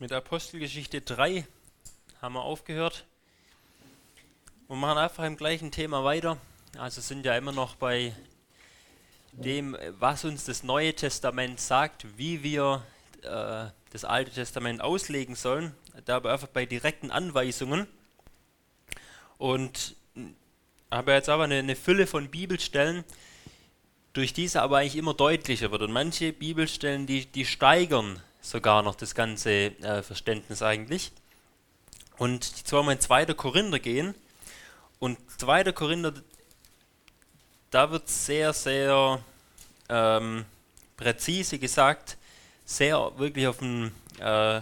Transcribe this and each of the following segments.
Mit Apostelgeschichte 3 haben wir aufgehört und machen einfach im gleichen Thema weiter. Also sind ja immer noch bei dem, was uns das Neue Testament sagt, wie wir äh, das Alte Testament auslegen sollen, dabei einfach bei direkten Anweisungen. Und habe jetzt aber eine, eine Fülle von Bibelstellen, durch diese aber eigentlich immer deutlicher wird. Und manche Bibelstellen, die, die steigern sogar noch das ganze äh, Verständnis eigentlich. Und jetzt wollen wir in 2. Korinther gehen. Und 2. Korinther, da wird sehr, sehr ähm, präzise gesagt, sehr wirklich auf den äh,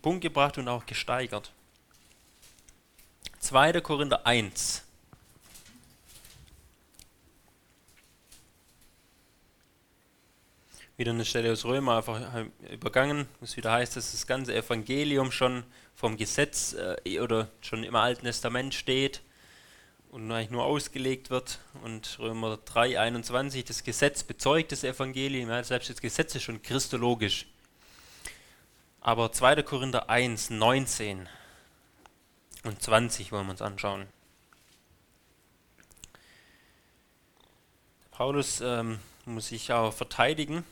Punkt gebracht und auch gesteigert. 2. Korinther 1. wieder eine Stelle aus Römer einfach übergangen, was wieder heißt, dass das ganze Evangelium schon vom Gesetz äh, oder schon im Alten Testament steht und eigentlich nur ausgelegt wird. Und Römer 3, 21, das Gesetz bezeugt das Evangelium, ja, selbst das Gesetz ist schon christologisch. Aber 2. Korinther 1, 19 und 20 wollen wir uns anschauen. Paulus ähm, muss sich auch verteidigen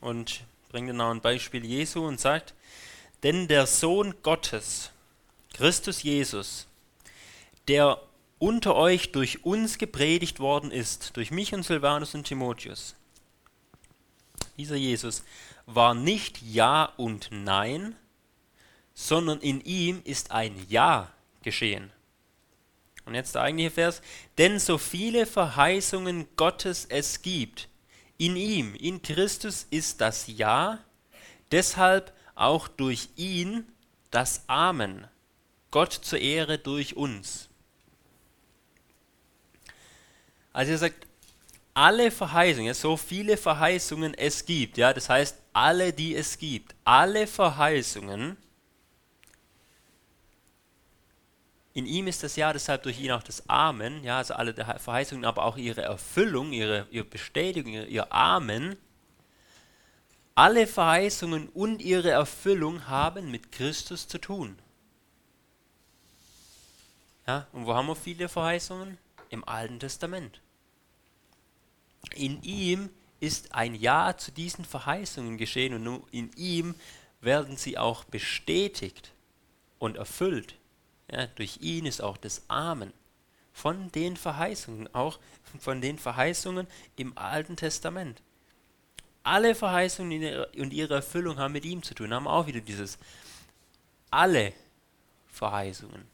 und bringt genau ein Beispiel Jesu und sagt, denn der Sohn Gottes, Christus Jesus, der unter euch durch uns gepredigt worden ist, durch mich und Silvanus und Timotheus, dieser Jesus war nicht Ja und Nein, sondern in ihm ist ein Ja geschehen. Und jetzt der eigentliche Vers, denn so viele Verheißungen Gottes es gibt, in ihm, in Christus ist das Ja, deshalb auch durch ihn das Amen. Gott zur Ehre durch uns. Also er sagt, alle Verheißungen, so viele Verheißungen es gibt, ja, das heißt alle, die es gibt, alle Verheißungen In ihm ist das Ja, deshalb durch ihn auch das Amen, ja, also alle Verheißungen, aber auch ihre Erfüllung, ihre, ihre Bestätigung, ihr, Amen. Alle Verheißungen und ihre Erfüllung haben mit Christus zu tun. Ja, und wo haben wir viele Verheißungen? Im Alten Testament. In ihm ist ein Ja zu diesen Verheißungen geschehen und nur in ihm werden sie auch bestätigt und erfüllt. Ja, durch ihn ist auch das Amen von den Verheißungen, auch von den Verheißungen im Alten Testament. Alle Verheißungen und ihre Erfüllung haben mit ihm zu tun, haben auch wieder dieses alle Verheißungen,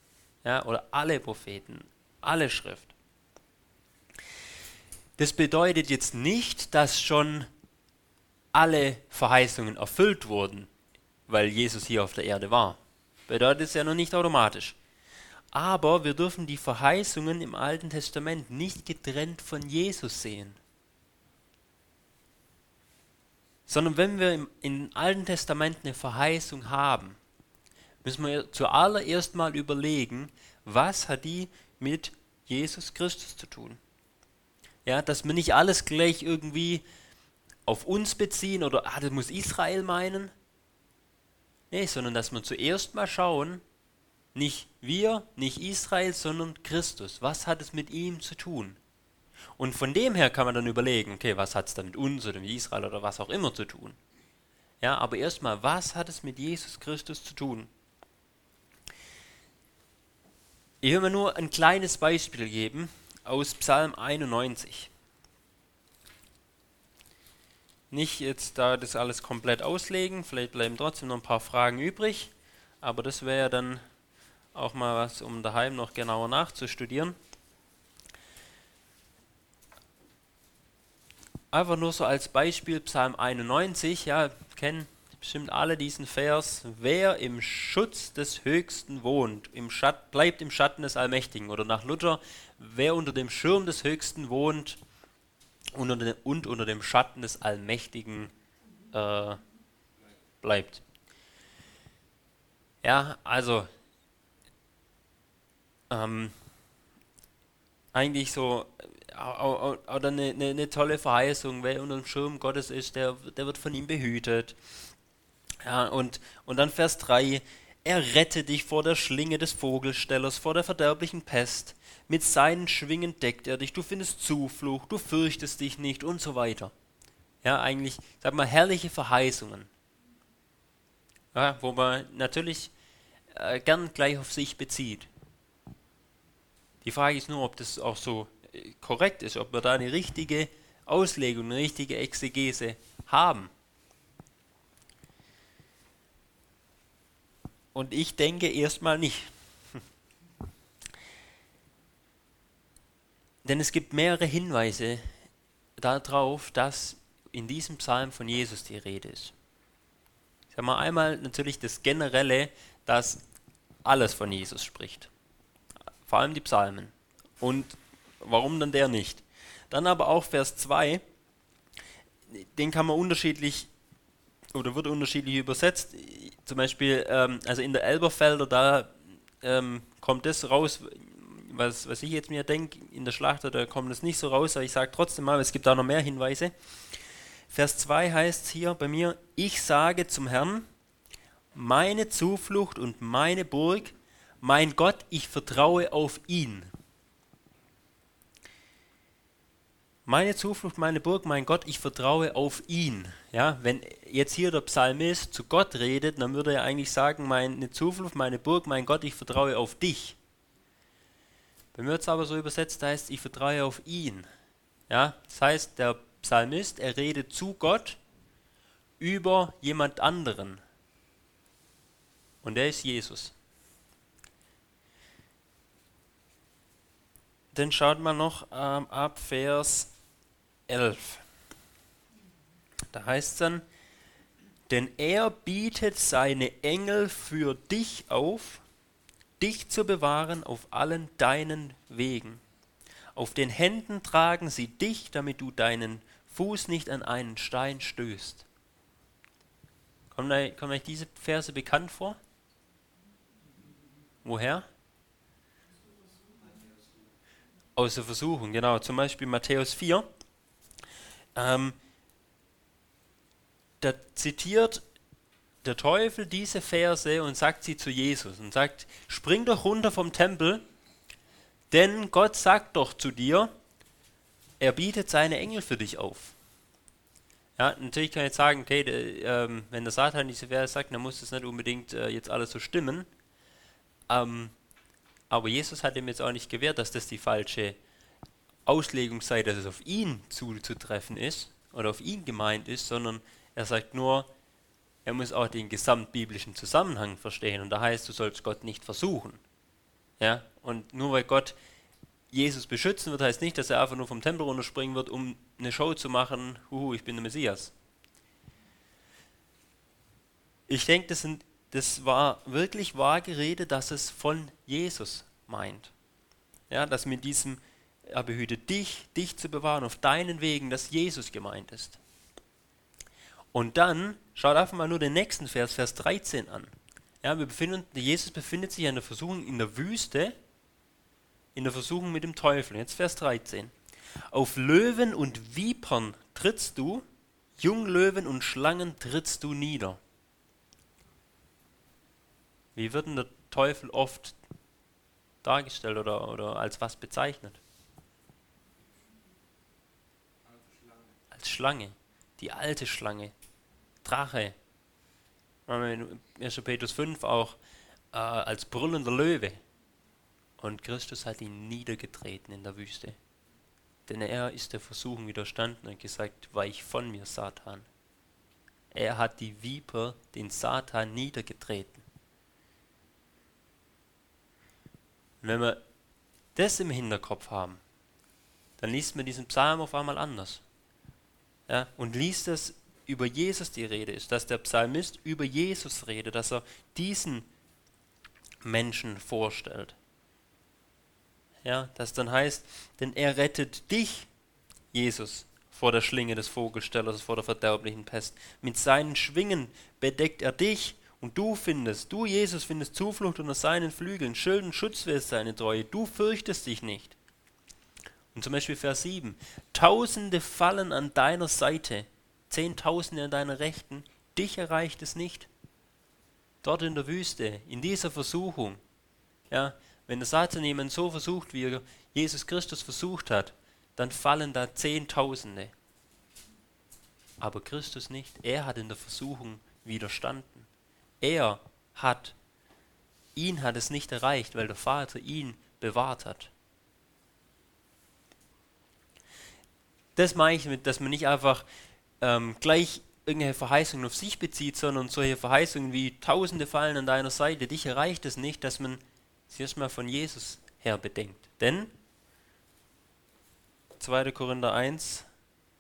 ja, oder alle Propheten, alle Schrift. Das bedeutet jetzt nicht, dass schon alle Verheißungen erfüllt wurden, weil Jesus hier auf der Erde war. Bedeutet es ja noch nicht automatisch. Aber wir dürfen die Verheißungen im Alten Testament nicht getrennt von Jesus sehen. Sondern wenn wir im, im Alten Testament eine Verheißung haben, müssen wir zuallererst mal überlegen, was hat die mit Jesus Christus zu tun. Ja, dass wir nicht alles gleich irgendwie auf uns beziehen oder ah, das muss Israel meinen. Nee, sondern dass wir zuerst mal schauen, nicht wir, nicht Israel, sondern Christus. Was hat es mit ihm zu tun? Und von dem her kann man dann überlegen, okay, was hat es dann mit uns oder mit Israel oder was auch immer zu tun? Ja, aber erstmal, was hat es mit Jesus Christus zu tun? Ich will mir nur ein kleines Beispiel geben aus Psalm 91. Nicht jetzt da das alles komplett auslegen, vielleicht bleiben trotzdem noch ein paar Fragen übrig, aber das wäre ja dann auch mal was, um daheim noch genauer nachzustudieren. Einfach nur so als Beispiel Psalm 91, ja, kennen bestimmt alle diesen Vers, wer im Schutz des Höchsten wohnt, im Schatt, bleibt im Schatten des Allmächtigen. Oder nach Luther, wer unter dem Schirm des Höchsten wohnt und unter dem, und unter dem Schatten des Allmächtigen äh, bleibt. Ja, also ähm, eigentlich so oder eine, eine, eine, tolle Verheißung, wer unter dem Schirm Gottes ist, der, der wird von ihm behütet. Ja, und, und dann Vers 3, er rette dich vor der Schlinge des Vogelstellers, vor der verderblichen Pest. Mit seinen Schwingen deckt er dich, du findest Zuflucht, du fürchtest dich nicht und so weiter. Ja, eigentlich, sag mal, herrliche Verheißungen. Ja, wo man natürlich äh, gern gleich auf sich bezieht. Die Frage ist nur, ob das auch so äh, korrekt ist, ob wir da eine richtige Auslegung, eine richtige Exegese haben. Und ich denke erstmal nicht. Denn es gibt mehrere Hinweise darauf, dass in diesem Psalm von Jesus die Rede ist. Ich sage mal einmal natürlich das Generelle, dass alles von Jesus spricht. Vor allem die Psalmen. Und warum dann der nicht? Dann aber auch Vers 2, den kann man unterschiedlich oder wird unterschiedlich übersetzt. Zum Beispiel, ähm, also in der Elberfelder, da ähm, kommt das raus, was, was ich jetzt mir denke, in der Schlachter, da kommt das nicht so raus, aber ich sage trotzdem mal, es gibt da noch mehr Hinweise. Vers 2 heißt hier bei mir, ich sage zum Herrn, meine Zuflucht und meine Burg, mein Gott, ich vertraue auf ihn. Meine Zuflucht, meine Burg, mein Gott, ich vertraue auf ihn. Ja, wenn jetzt hier der Psalmist zu Gott redet, dann würde er eigentlich sagen, meine Zuflucht, meine Burg, mein Gott, ich vertraue auf dich. Mir wird es aber so übersetzt, heißt, ich vertraue auf ihn. Ja, das heißt, der Psalmist, er redet zu Gott über jemand anderen. Und der ist Jesus. Dann schaut man noch ähm, ab Vers 11. Da heißt es dann, denn er bietet seine Engel für dich auf, dich zu bewahren auf allen deinen Wegen. Auf den Händen tragen sie dich, damit du deinen Fuß nicht an einen Stein stößt. Kommen euch, diese Verse bekannt vor? Woher? Aus der Versuchung, genau. Zum Beispiel Matthäus 4 ähm, da zitiert der Teufel diese Verse und sagt sie zu Jesus und sagt, spring doch runter vom Tempel, denn Gott sagt doch zu dir, er bietet seine Engel für dich auf. Ja, natürlich kann ich jetzt sagen, okay, der, ähm, wenn der Satan diese Verse sagt, dann muss das nicht unbedingt äh, jetzt alles so stimmen. Ähm, aber Jesus hat ihm jetzt auch nicht gewährt, dass das die falsche Auslegung sei, dass es auf ihn zuzutreffen ist oder auf ihn gemeint ist, sondern er sagt nur, er muss auch den gesamtbiblischen Zusammenhang verstehen. Und da heißt, du sollst Gott nicht versuchen. Ja? Und nur weil Gott Jesus beschützen wird, heißt nicht, dass er einfach nur vom Tempel runterspringen wird, um eine Show zu machen, huhu, ich bin der Messias. Ich denke, das, das war wirklich vage Rede, dass es von Jesus meint. Ja, dass mit diesem er behütet dich, dich zu bewahren auf deinen Wegen, dass Jesus gemeint ist. Und dann schaut einfach mal nur den nächsten Vers, Vers 13 an. Ja, wir befinden, Jesus befindet sich in der Versuchung in der Wüste, in der Versuchung mit dem Teufel. Jetzt Vers 13. Auf Löwen und Vipern trittst du, Junglöwen und Schlangen trittst du nieder. Wie wird denn der Teufel oft dargestellt oder, oder als was bezeichnet? Schlange, die alte Schlange, Drache. In 1. Petrus 5 auch äh, als brüllender Löwe. Und Christus hat ihn niedergetreten in der Wüste. Denn er ist der Versuchung widerstanden und gesagt, weich von mir, Satan. Er hat die Viper, den Satan, niedergetreten. Und wenn wir das im Hinterkopf haben, dann liest man diesen Psalm auf einmal anders ja, und liest dass über Jesus die Rede ist, dass der Psalmist über Jesus redet, dass er diesen Menschen vorstellt. Ja, das dann heißt, denn er rettet dich, Jesus, vor der Schlinge des Vogelstellers, vor der verderblichen Pest. Mit seinen Schwingen bedeckt er dich und du findest, du Jesus findest Zuflucht unter seinen Flügeln, Schild und Schutz ist seine Treue, du fürchtest dich nicht. Und zum Beispiel Vers 7. Tausende fallen an deiner Seite, Zehntausende an deiner Rechten, dich erreicht es nicht. dort in der Wüste, in dieser Versuchung, ja, wenn der Satan jemanden so versucht, wie er Jesus Christus versucht hat, dann fallen da Zehntausende. Aber Christus nicht. Er hat in der Versuchung widerstanden. Er hat, ihn hat es nicht erreicht, weil der Vater ihn bewahrt hat. Das meine ich mit, dass man nicht einfach ähm, gleich irgendwelche Verheißungen auf sich bezieht, sondern solche Verheißungen wie Tausende fallen an deiner Seite. Dich erreicht es nicht, dass man sie erstmal von Jesus her bedenkt. Denn 2. Korinther 1,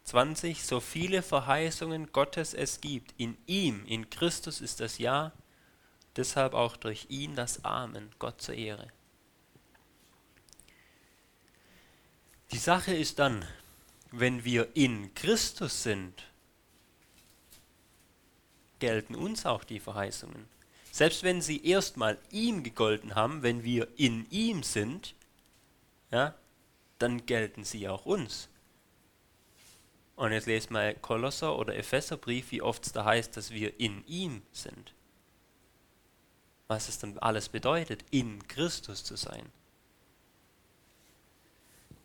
20, so viele Verheißungen Gottes es gibt, in ihm, in Christus ist das Ja, deshalb auch durch ihn das Amen, Gott zur Ehre. Die Sache ist dann, wenn wir in Christus sind, gelten uns auch die Verheißungen. Selbst wenn sie erstmal ihm gegolten haben, wenn wir in ihm sind, ja, dann gelten sie auch uns. Und jetzt lest mal Kolosser oder Epheserbrief, wie oft es da heißt, dass wir in ihm sind. Was es dann alles bedeutet, in Christus zu sein.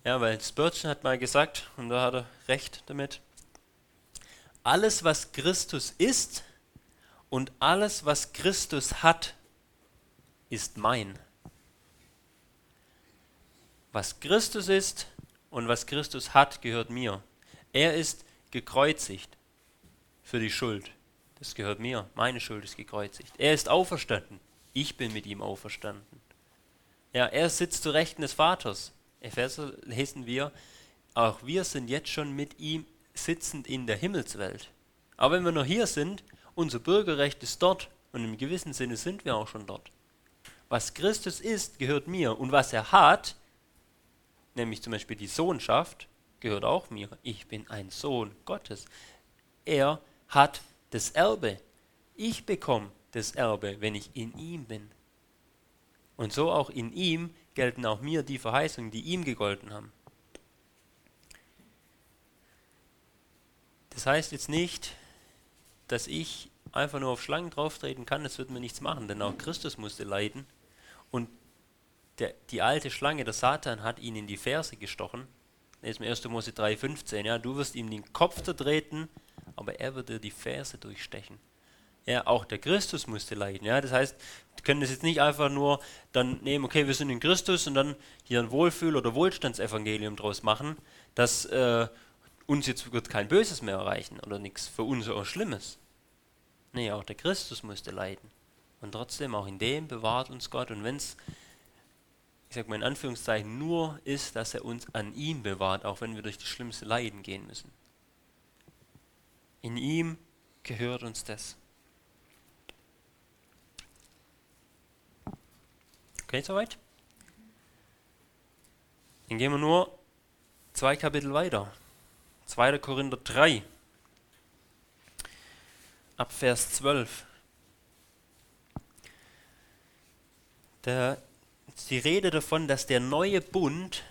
Ja, weil Spurgeon hat mal gesagt, und da hat er recht damit, alles, was Christus ist und alles, was Christus hat, ist mein. Was Christus ist und was Christus hat, gehört mir. Er ist gekreuzigt für die Schuld. Das gehört mir. Meine Schuld ist gekreuzigt. Er ist auferstanden. Ich bin mit ihm auferstanden. Ja, er sitzt zu Rechten des Vaters. Epheser lesen wir, auch wir sind jetzt schon mit ihm sitzend in der Himmelswelt. Aber wenn wir noch hier sind, unser Bürgerrecht ist dort und im gewissen Sinne sind wir auch schon dort. Was Christus ist, gehört mir und was er hat, nämlich zum Beispiel die Sohnschaft, gehört auch mir. Ich bin ein Sohn Gottes. Er hat das Erbe. Ich bekomme das Erbe, wenn ich in ihm bin. Und so auch in ihm gelten auch mir die Verheißungen, die ihm gegolten haben. Das heißt jetzt nicht, dass ich einfach nur auf Schlangen drauftreten kann, das wird mir nichts machen, denn auch Christus musste leiden. Und der, die alte Schlange, der Satan, hat ihn in die Ferse gestochen. Lesen wir 1. Mose 3,15. Ja, du wirst ihm den Kopf zertreten, aber er wird dir die Ferse durchstechen. Ja, auch der Christus musste leiden. Ja, das heißt, wir können das jetzt nicht einfach nur dann nehmen, okay, wir sind in Christus und dann hier ein Wohlfühl- oder Wohlstandsevangelium draus machen, dass äh, uns jetzt wird kein Böses mehr erreichen oder nichts für uns auch Schlimmes. Nee, auch der Christus musste leiden. Und trotzdem, auch in dem bewahrt uns Gott. Und wenn es ich sage mal in Anführungszeichen, nur ist, dass er uns an ihm bewahrt, auch wenn wir durch das schlimmste Leiden gehen müssen. In ihm gehört uns das. Okay, soweit? Dann gehen wir nur zwei Kapitel weiter. 2. Korinther 3, ab Vers 12. Der die Rede davon, dass der neue Bund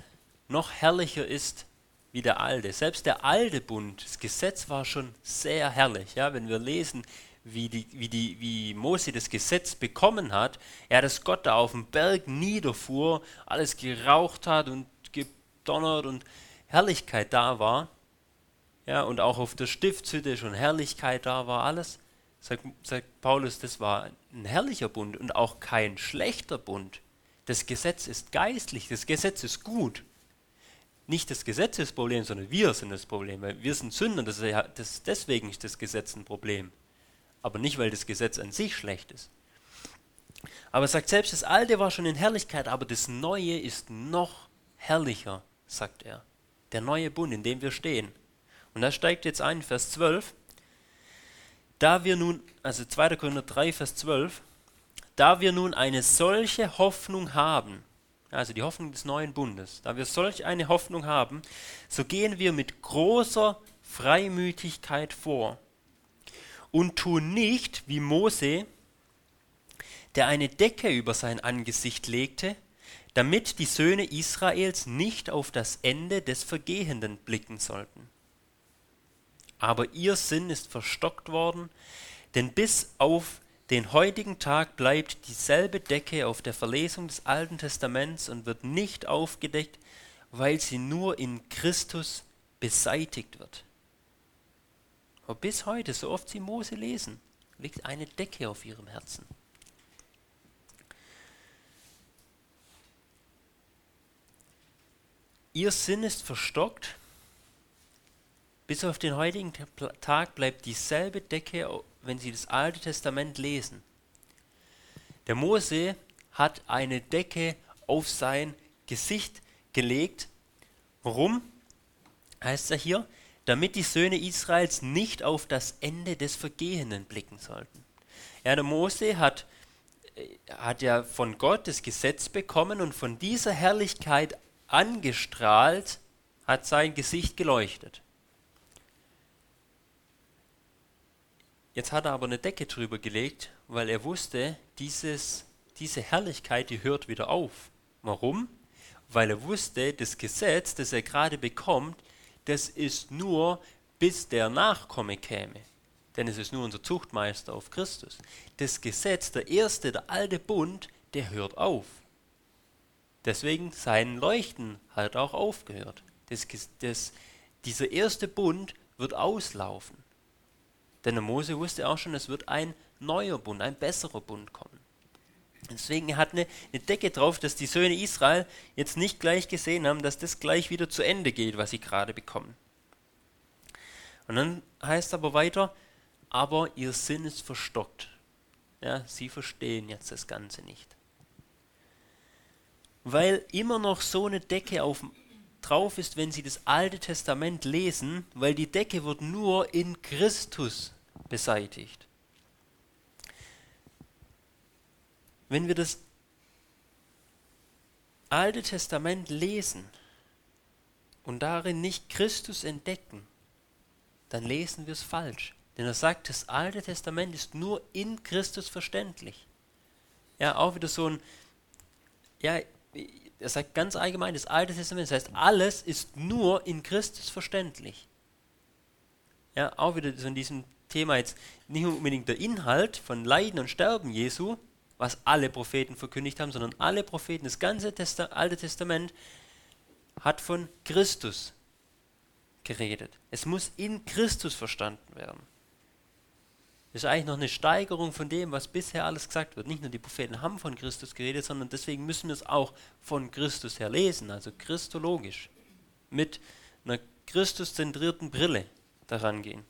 noch herrlicher ist wie der alte. Selbst der alte Bund, das Gesetz war schon sehr herrlich. Ja, wenn wir lesen, wie, die, wie, die, wie Mose das Gesetz bekommen hat, ja, dass Gott da auf dem Berg niederfuhr, alles geraucht hat und gedonnert und Herrlichkeit da war. Ja, und auch auf der Stiftshütte schon Herrlichkeit da war, alles. Sagt, sagt Paulus, das war ein herrlicher Bund und auch kein schlechter Bund. Das Gesetz ist geistlich, das Gesetz ist gut. Nicht das Gesetz ist das Problem, sondern wir sind das Problem, weil wir sind Sünder, das ist, das, deswegen ist das Gesetz ein Problem. Aber nicht, weil das Gesetz an sich schlecht ist. Aber er sagt selbst, das Alte war schon in Herrlichkeit, aber das Neue ist noch herrlicher, sagt er. Der neue Bund, in dem wir stehen. Und da steigt jetzt ein, Vers 12. Da wir nun, also 2. Korinther 3, Vers 12, da wir nun eine solche Hoffnung haben, also die Hoffnung des neuen Bundes, da wir solch eine Hoffnung haben, so gehen wir mit großer Freimütigkeit vor und tun nicht wie Mose, der eine Decke über sein Angesicht legte, damit die Söhne Israels nicht auf das Ende des Vergehenden blicken sollten. Aber ihr Sinn ist verstockt worden, denn bis auf den heutigen Tag bleibt dieselbe Decke auf der Verlesung des Alten Testaments und wird nicht aufgedeckt, weil sie nur in Christus beseitigt wird. Aber bis heute, so oft sie Mose lesen, liegt eine Decke auf ihrem Herzen. Ihr Sinn ist verstockt. Bis auf den heutigen Tag bleibt dieselbe Decke, wenn Sie das Alte Testament lesen. Der Mose hat eine Decke auf sein Gesicht gelegt. Warum? Heißt er hier, damit die Söhne Israels nicht auf das Ende des Vergehenden blicken sollten. Ja, der Mose hat, äh, hat ja von Gott das Gesetz bekommen und von dieser Herrlichkeit angestrahlt hat sein Gesicht geleuchtet. Jetzt hat er aber eine Decke drüber gelegt, weil er wusste, dieses, diese Herrlichkeit, die hört wieder auf. Warum? Weil er wusste, das Gesetz, das er gerade bekommt, das ist nur, bis der Nachkomme käme. Denn es ist nur unser Zuchtmeister auf Christus. Das Gesetz, der erste, der alte Bund, der hört auf. Deswegen sein Leuchten hat auch aufgehört. Das, das, dieser erste Bund wird auslaufen. Denn der Mose wusste auch schon, es wird ein neuer Bund, ein besserer Bund kommen. Deswegen hat eine, eine Decke drauf, dass die Söhne Israel jetzt nicht gleich gesehen haben, dass das gleich wieder zu Ende geht, was sie gerade bekommen. Und dann heißt aber weiter, aber ihr Sinn ist verstockt. Ja, sie verstehen jetzt das Ganze nicht weil immer noch so eine Decke auf, drauf ist, wenn Sie das Alte Testament lesen, weil die Decke wird nur in Christus beseitigt. Wenn wir das Alte Testament lesen und darin nicht Christus entdecken, dann lesen wir es falsch. Denn er sagt, das Alte Testament ist nur in Christus verständlich. Ja, auch wieder so ein, ja, er sagt ganz allgemein, das Alte Testament, das heißt, alles ist nur in Christus verständlich. Ja, auch wieder so in diesem Thema jetzt nicht unbedingt der Inhalt von Leiden und Sterben Jesu, was alle Propheten verkündigt haben, sondern alle Propheten, das ganze Testa Alte Testament hat von Christus geredet. Es muss in Christus verstanden werden. Das ist eigentlich noch eine Steigerung von dem, was bisher alles gesagt wird. Nicht nur die Propheten haben von Christus geredet, sondern deswegen müssen wir es auch von Christus her lesen, also christologisch, mit einer christuszentrierten Brille daran gehen.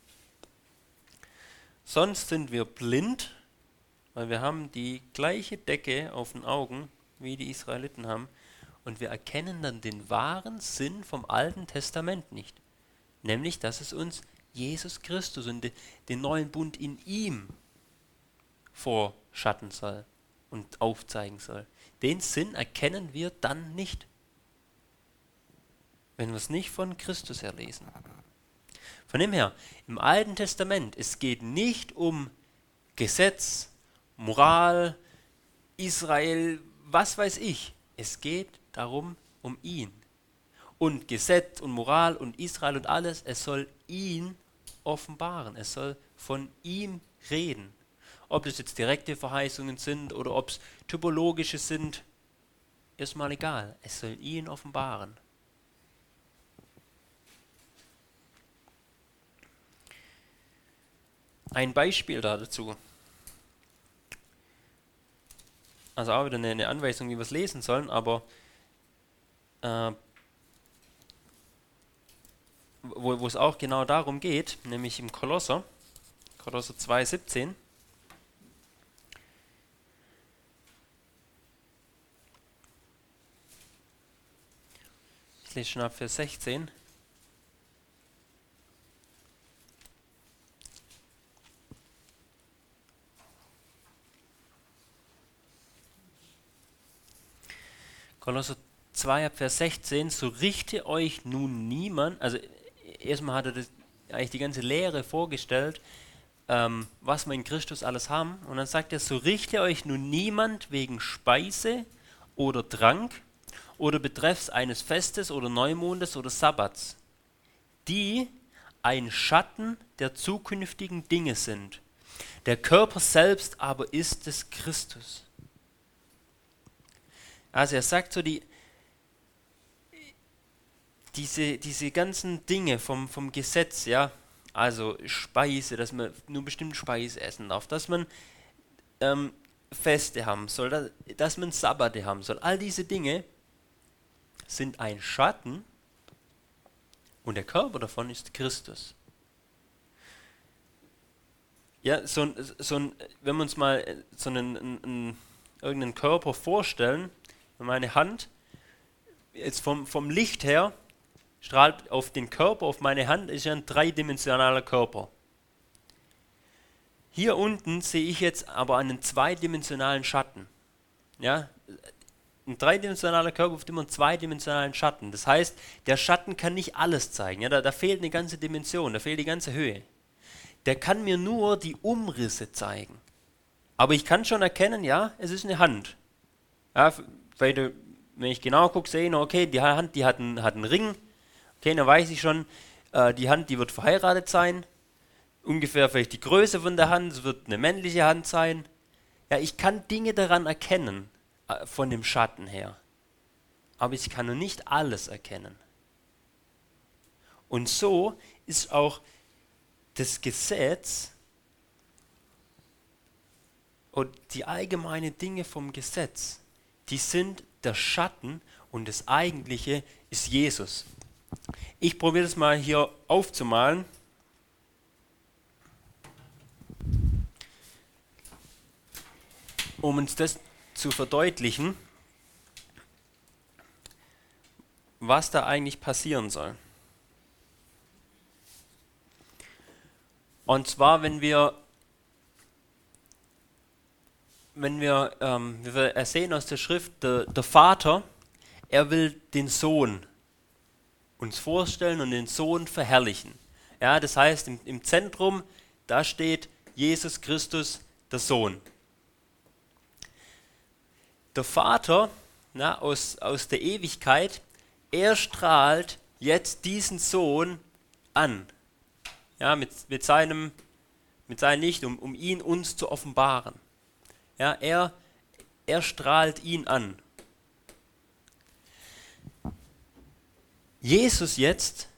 Sonst sind wir blind, weil wir haben die gleiche Decke auf den Augen, wie die Israeliten haben, und wir erkennen dann den wahren Sinn vom Alten Testament nicht. Nämlich, dass es uns Jesus Christus und den neuen Bund in ihm vorschatten soll und aufzeigen soll. Den Sinn erkennen wir dann nicht, wenn wir es nicht von Christus her lesen. Von dem her, im Alten Testament, es geht nicht um Gesetz, Moral, Israel, was weiß ich. Es geht darum, um ihn. Und Gesetz und Moral und Israel und alles, es soll ihn offenbaren. Es soll von ihm reden. Ob es jetzt direkte Verheißungen sind oder ob es typologische sind, ist mal egal. Es soll ihn offenbaren. Ein Beispiel dazu. Also auch wieder eine, Anweisung, wie wir es lesen sollen, aber äh, wo, wo es auch genau darum geht, nämlich im Kolosser, Kolosser 2,17. Ich lese schon ab Vers 16. Kolosser 2 Vers 16, so richte euch nun niemand, also erstmal hat er das, eigentlich die ganze Lehre vorgestellt, ähm, was wir in Christus alles haben. Und dann sagt er, so richte euch nun niemand wegen Speise oder Trank oder betreffs eines Festes oder Neumondes oder Sabbats, die ein Schatten der zukünftigen Dinge sind. Der Körper selbst aber ist des Christus. Also er sagt so die, diese, diese ganzen Dinge vom, vom Gesetz, ja, also Speise, dass man nur bestimmte Speise essen darf, dass man ähm, Feste haben soll, dass, dass man Sabbate haben soll, all diese Dinge sind ein Schatten und der Körper davon ist Christus. Ja, so, so ein, wenn wir uns mal so einen, einen, irgendeinen Körper vorstellen, meine Hand, jetzt vom, vom Licht her, strahlt auf den Körper, auf meine Hand, ist ja ein dreidimensionaler Körper. Hier unten sehe ich jetzt aber einen zweidimensionalen Schatten. Ja, ein dreidimensionaler Körper auf immer einen zweidimensionalen Schatten. Das heißt, der Schatten kann nicht alles zeigen. Ja, da, da fehlt eine ganze Dimension, da fehlt die ganze Höhe. Der kann mir nur die Umrisse zeigen. Aber ich kann schon erkennen, ja, es ist eine Hand. Ja, wenn ich genau gucke, sehe ich, okay, die Hand, die hat einen, hat einen Ring, Okay, dann weiß ich schon, äh, die Hand, die wird verheiratet sein. Ungefähr vielleicht die Größe von der Hand, es wird eine männliche Hand sein. Ja, ich kann Dinge daran erkennen, äh, von dem Schatten her. Aber ich kann nur nicht alles erkennen. Und so ist auch das Gesetz und die allgemeinen Dinge vom Gesetz, die sind der Schatten und das Eigentliche ist Jesus. Ich probiere das mal hier aufzumalen. Um uns das zu verdeutlichen, was da eigentlich passieren soll. Und zwar, wenn wir, wenn wir, ähm, wir sehen aus der Schrift, der, der Vater, er will den Sohn uns vorstellen und den Sohn verherrlichen. Ja, das heißt, im, im Zentrum, da steht Jesus Christus, der Sohn. Der Vater na, aus, aus der Ewigkeit, er strahlt jetzt diesen Sohn an. Ja, mit, mit, seinem, mit seinem Licht, um, um ihn uns zu offenbaren. Ja, er, er strahlt ihn an. Jesus jetzt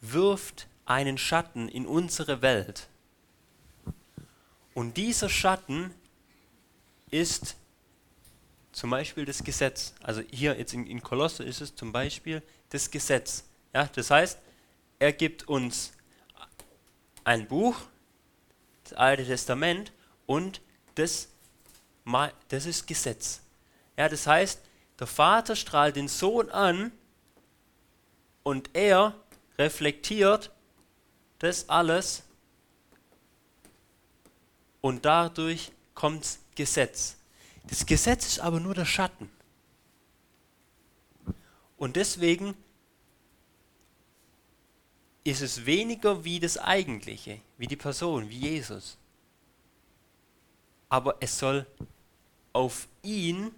wirft einen Schatten in unsere Welt. Und dieser Schatten ist zum Beispiel das Gesetz. Also hier jetzt in, in Kolosse ist es zum Beispiel das Gesetz. Ja, das heißt, er gibt uns ein Buch, das Alte Testament, und das, das ist Gesetz. Ja, das heißt, der Vater strahlt den Sohn an und er reflektiert das alles und dadurch kommt Gesetz. Das Gesetz ist aber nur der Schatten. Und deswegen ist es weniger wie das Eigentliche, wie die Person, wie Jesus. Aber es soll auf ihn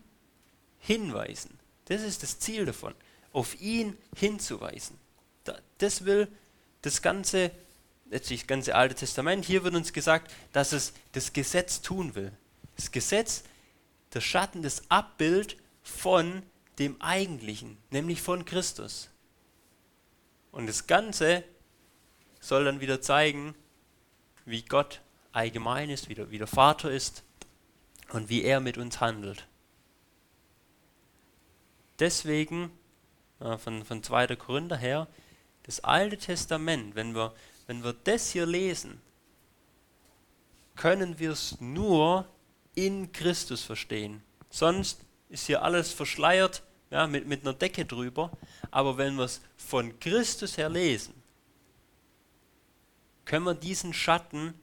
hinweisen. Das ist das Ziel davon auf ihn hinzuweisen. Das will das ganze, letztlich das ganze Alte Testament, hier wird uns gesagt, dass es das Gesetz tun will. Das Gesetz, der Schatten, das Abbild von dem Eigentlichen, nämlich von Christus. Und das Ganze soll dann wieder zeigen, wie Gott allgemein ist, wie der, wie der Vater ist und wie er mit uns handelt. Deswegen äh, von, von 2. Korinther her, das Alte Testament, wenn wir, wenn wir das hier lesen, können wir es nur in Christus verstehen. Sonst ist hier alles verschleiert, ja, mit, mit einer Decke drüber. Aber wenn wir es von Christus her lesen, können wir diesen Schatten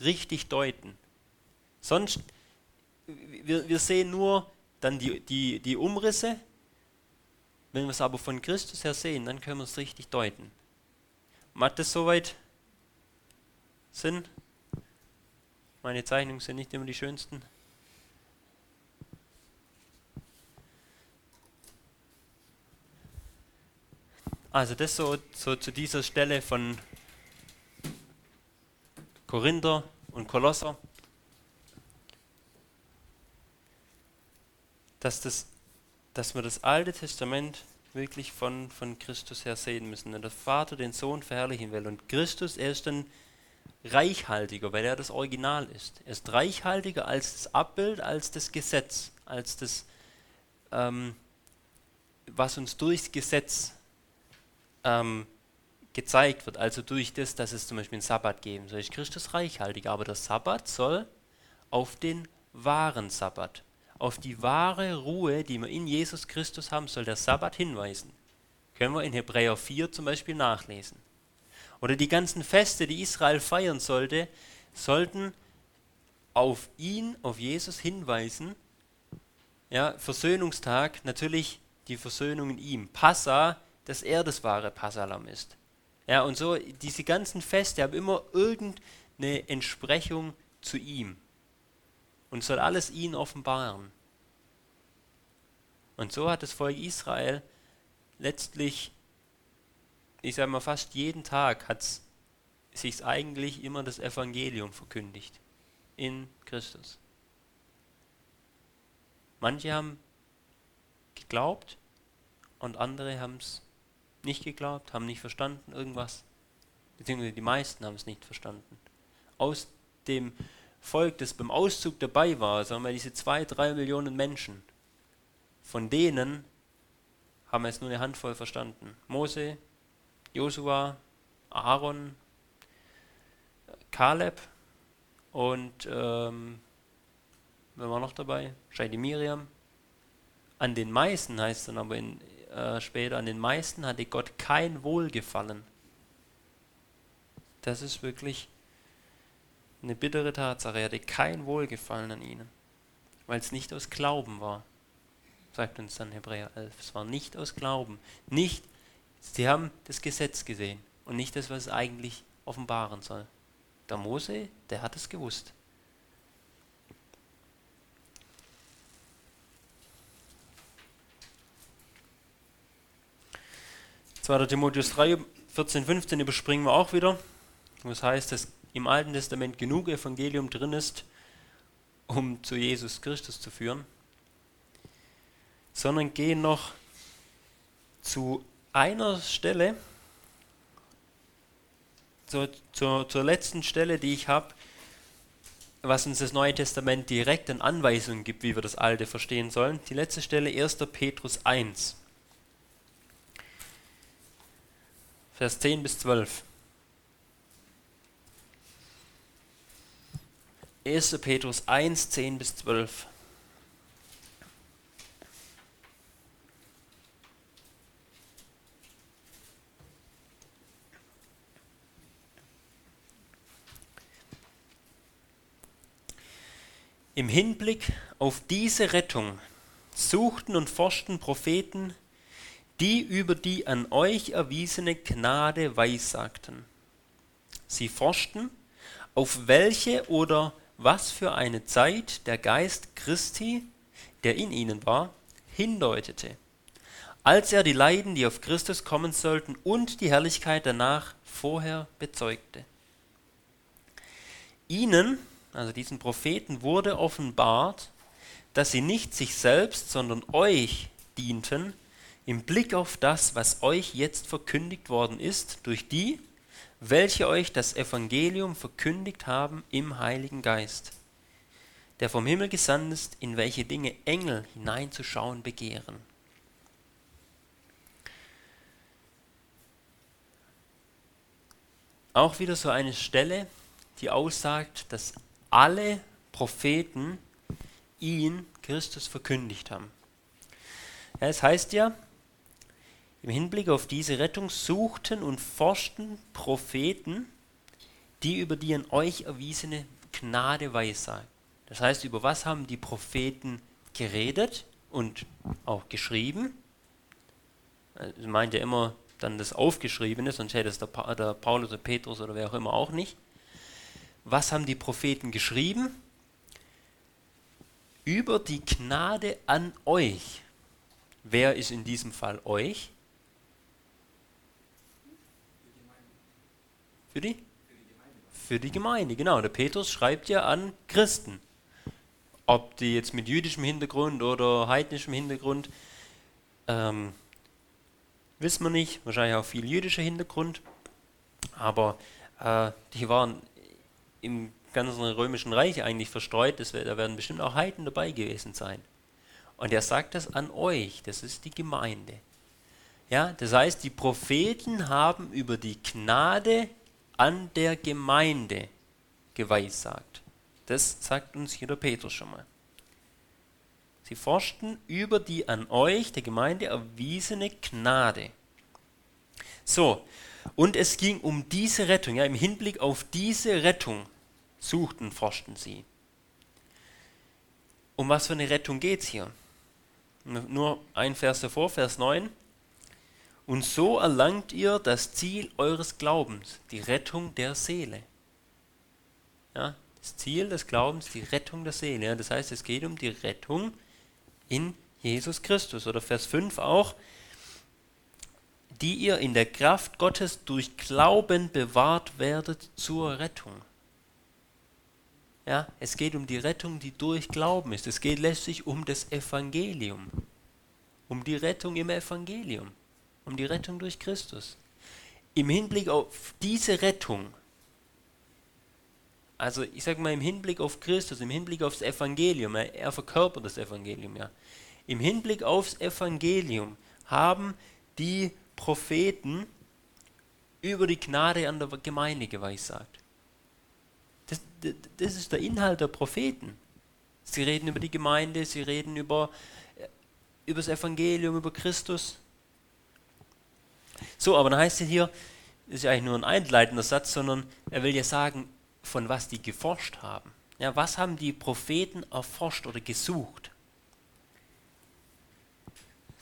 richtig deuten. Sonst, wir, wir sehen nur dann die, die, die Umrisse, wenn wir es aber von Christus her sehen, dann können wir es richtig deuten. Macht das soweit Sinn? Meine Zeichnungen sind nicht immer die schönsten. Also das so, so zu dieser Stelle von Korinther und Kolosser, dass, das, dass wir das Alte Testament wirklich von, von Christus her sehen müssen. Wenn der Vater den Sohn verherrlichen will und Christus, er ist dann reichhaltiger, weil er das Original ist. Er ist reichhaltiger als das Abbild, als das Gesetz, als das, ähm, was uns durchs Gesetz ähm, gezeigt wird, also durch das, dass es zum Beispiel einen Sabbat geben soll, ist Christus reichhaltig, aber der Sabbat soll auf den wahren Sabbat, auf die wahre Ruhe, die wir in Jesus Christus haben, soll der Sabbat hinweisen. Können wir in Hebräer 4 zum Beispiel nachlesen. Oder die ganzen Feste, die Israel feiern sollte, sollten auf ihn, auf Jesus hinweisen. Ja, Versöhnungstag, natürlich die Versöhnung in ihm. Passa, dass er das wahre Passalam ist. Ja, und so, diese ganzen Feste haben immer irgendeine Entsprechung zu ihm. Und soll alles ihn offenbaren. Und so hat das Volk Israel letztlich, ich sage mal fast jeden Tag, hat sich eigentlich immer das Evangelium verkündigt. In Christus. Manche haben geglaubt und andere haben es nicht geglaubt, haben nicht verstanden irgendwas. Beziehungsweise die meisten haben es nicht verstanden. Aus dem Volk, das beim Auszug dabei war, sagen wir diese zwei, drei Millionen Menschen, von denen haben es nur eine Handvoll verstanden. Mose, Josua, Aaron, Kaleb und ähm, wer war noch dabei? Scheide Miriam. An den meisten heißt es dann aber in, äh, später, an den meisten hatte Gott kein Wohlgefallen. Das ist wirklich eine bittere Tatsache. Er hatte kein Wohlgefallen an ihnen, weil es nicht aus Glauben war, sagt uns dann Hebräer 11. Es war nicht aus Glauben. Nicht, sie haben das Gesetz gesehen und nicht das, was es eigentlich offenbaren soll. Der Mose, der hat es gewusst. 2. Timotheus 3, 14, 15 überspringen wir auch wieder. Das heißt, dass im Alten Testament genug Evangelium drin ist, um zu Jesus Christus zu führen. Sondern gehen noch zu einer Stelle, zur, zur, zur letzten Stelle, die ich habe, was uns das Neue Testament direkt in Anweisungen gibt, wie wir das Alte verstehen sollen. Die letzte Stelle 1. Petrus 1. Vers 10 bis 12. 1. Petrus 1, 10 bis 12. Im Hinblick auf diese Rettung suchten und forschten Propheten die über die an euch erwiesene Gnade weissagten. Sie forschten, auf welche oder was für eine Zeit der Geist Christi, der in ihnen war, hindeutete, als er die Leiden, die auf Christus kommen sollten, und die Herrlichkeit danach vorher bezeugte. Ihnen, also diesen Propheten, wurde offenbart, dass sie nicht sich selbst, sondern euch dienten, im Blick auf das, was euch jetzt verkündigt worden ist, durch die, welche euch das Evangelium verkündigt haben im Heiligen Geist, der vom Himmel gesandt ist, in welche Dinge Engel hineinzuschauen begehren. Auch wieder so eine Stelle, die aussagt, dass alle Propheten ihn, Christus, verkündigt haben. Ja, es heißt ja, im Hinblick auf diese Rettung suchten und forschten Propheten, die über die an euch erwiesene Gnade weissagen. Das heißt, über was haben die Propheten geredet und auch geschrieben? Also meint ja immer dann das Aufgeschriebene, sonst hätte es der, pa der Paulus oder Petrus oder wer auch immer auch nicht. Was haben die Propheten geschrieben? Über die Gnade an euch. Wer ist in diesem Fall euch? Für die? Für die Gemeinde, genau. Der Petrus schreibt ja an Christen. Ob die jetzt mit jüdischem Hintergrund oder heidnischem Hintergrund, ähm, wissen wir nicht. Wahrscheinlich auch viel jüdischer Hintergrund. Aber äh, die waren im ganzen römischen Reich eigentlich verstreut. Das, da werden bestimmt auch Heiden dabei gewesen sein. Und er sagt das an euch, das ist die Gemeinde. Ja, das heißt, die Propheten haben über die Gnade an der Gemeinde geweissagt. Das sagt uns hier der Petrus schon mal. Sie forschten über die an euch, der Gemeinde, erwiesene Gnade. So, und es ging um diese Rettung, ja, im Hinblick auf diese Rettung suchten, forschten sie. Um was für eine Rettung geht es hier? Nur ein Vers davor, Vers 9. Und so erlangt ihr das Ziel eures Glaubens, die Rettung der Seele. Ja, das Ziel des Glaubens, die Rettung der Seele. Ja, das heißt, es geht um die Rettung in Jesus Christus. Oder Vers 5 auch, die ihr in der Kraft Gottes durch Glauben bewahrt werdet zur Rettung. Ja, es geht um die Rettung, die durch Glauben ist. Es geht letztlich um das Evangelium. Um die Rettung im Evangelium. Um die Rettung durch Christus. Im Hinblick auf diese Rettung, also ich sage mal im Hinblick auf Christus, im Hinblick aufs Evangelium, er verkörpert das Evangelium ja. Im Hinblick aufs Evangelium haben die Propheten über die Gnade an der Gemeinde geweissagt. Das, das, das ist der Inhalt der Propheten. Sie reden über die Gemeinde, sie reden über, äh, über das Evangelium, über Christus. So, aber dann heißt es hier, das ist ja eigentlich nur ein einleitender Satz, sondern er will ja sagen, von was die geforscht haben. Ja, was haben die Propheten erforscht oder gesucht?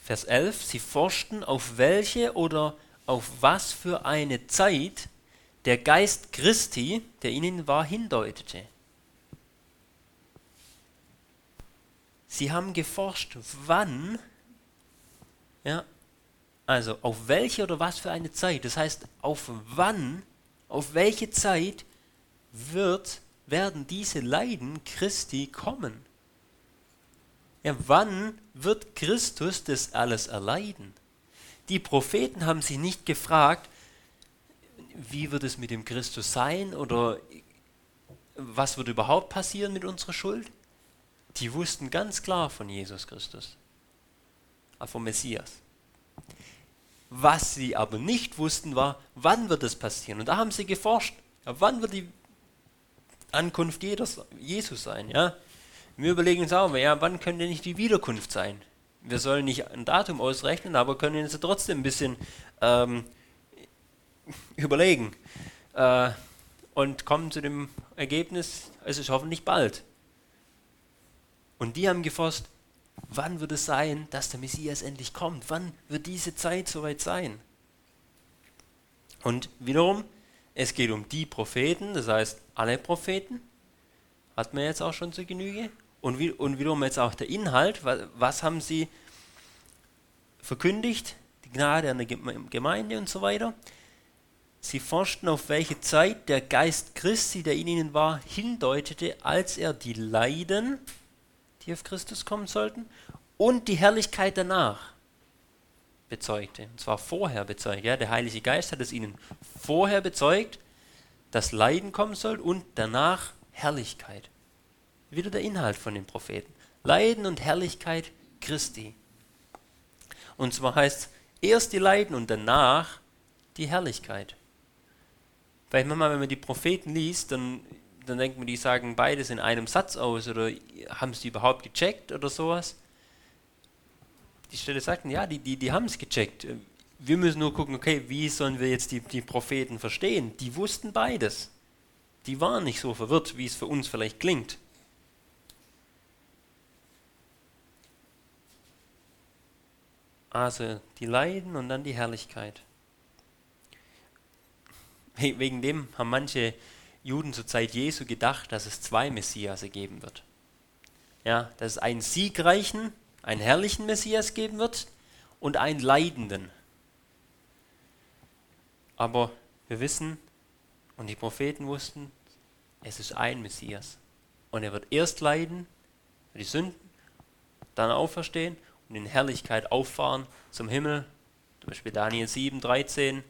Vers 11, sie forschten, auf welche oder auf was für eine Zeit der Geist Christi, der ihnen war, hindeutete. Sie haben geforscht, wann, ja, also auf welche oder was für eine Zeit, das heißt, auf wann, auf welche Zeit wird, werden diese Leiden Christi kommen. Ja, wann wird Christus das alles erleiden? Die Propheten haben sich nicht gefragt, wie wird es mit dem Christus sein oder was wird überhaupt passieren mit unserer Schuld? Die wussten ganz klar von Jesus Christus, äh, vom Messias. Was sie aber nicht wussten, war, wann wird es passieren? Und da haben sie geforscht. Ja, wann wird die Ankunft Jesus sein? Ja? Wir überlegen uns auch, ja, wann könnte nicht die Wiederkunft sein? Wir sollen nicht ein Datum ausrechnen, aber können uns trotzdem ein bisschen ähm, überlegen äh, und kommen zu dem Ergebnis, es ist hoffentlich bald. Und die haben geforscht, wann wird es sein, dass der Messias endlich kommt? Wann wird diese Zeit soweit sein? Und wiederum, es geht um die Propheten, das heißt alle Propheten, hat man jetzt auch schon zur Genüge. Und, wie, und wiederum jetzt auch der Inhalt, was, was haben sie verkündigt? Die Gnade an der Gemeinde und so weiter. Sie forschten, auf welche Zeit der Geist Christi, der in ihnen war, hindeutete, als er die Leiden, die auf Christus kommen sollten, und die Herrlichkeit danach bezeugte. Und zwar vorher bezeugt. Ja, der Heilige Geist hat es ihnen vorher bezeugt, dass Leiden kommen soll und danach Herrlichkeit. Wieder der Inhalt von den Propheten. Leiden und Herrlichkeit Christi. Und zwar heißt es erst die Leiden und danach die Herrlichkeit. Weil manchmal, wenn man die Propheten liest, dann, dann denkt man, die sagen beides in einem Satz aus oder haben sie überhaupt gecheckt oder sowas. Die Stelle sagten, ja, die, die, die haben es gecheckt. Wir müssen nur gucken, okay, wie sollen wir jetzt die, die Propheten verstehen? Die wussten beides. Die waren nicht so verwirrt, wie es für uns vielleicht klingt. Also die Leiden und dann die Herrlichkeit. Wegen dem haben manche Juden zur Zeit Jesu gedacht, dass es zwei Messias geben wird. Ja, dass es einen siegreichen, einen herrlichen Messias geben wird und einen leidenden. Aber wir wissen, und die Propheten wussten, es ist ein Messias. Und er wird erst leiden für die Sünden, dann auferstehen und in Herrlichkeit auffahren zum Himmel. Zum Beispiel Daniel 7, 13,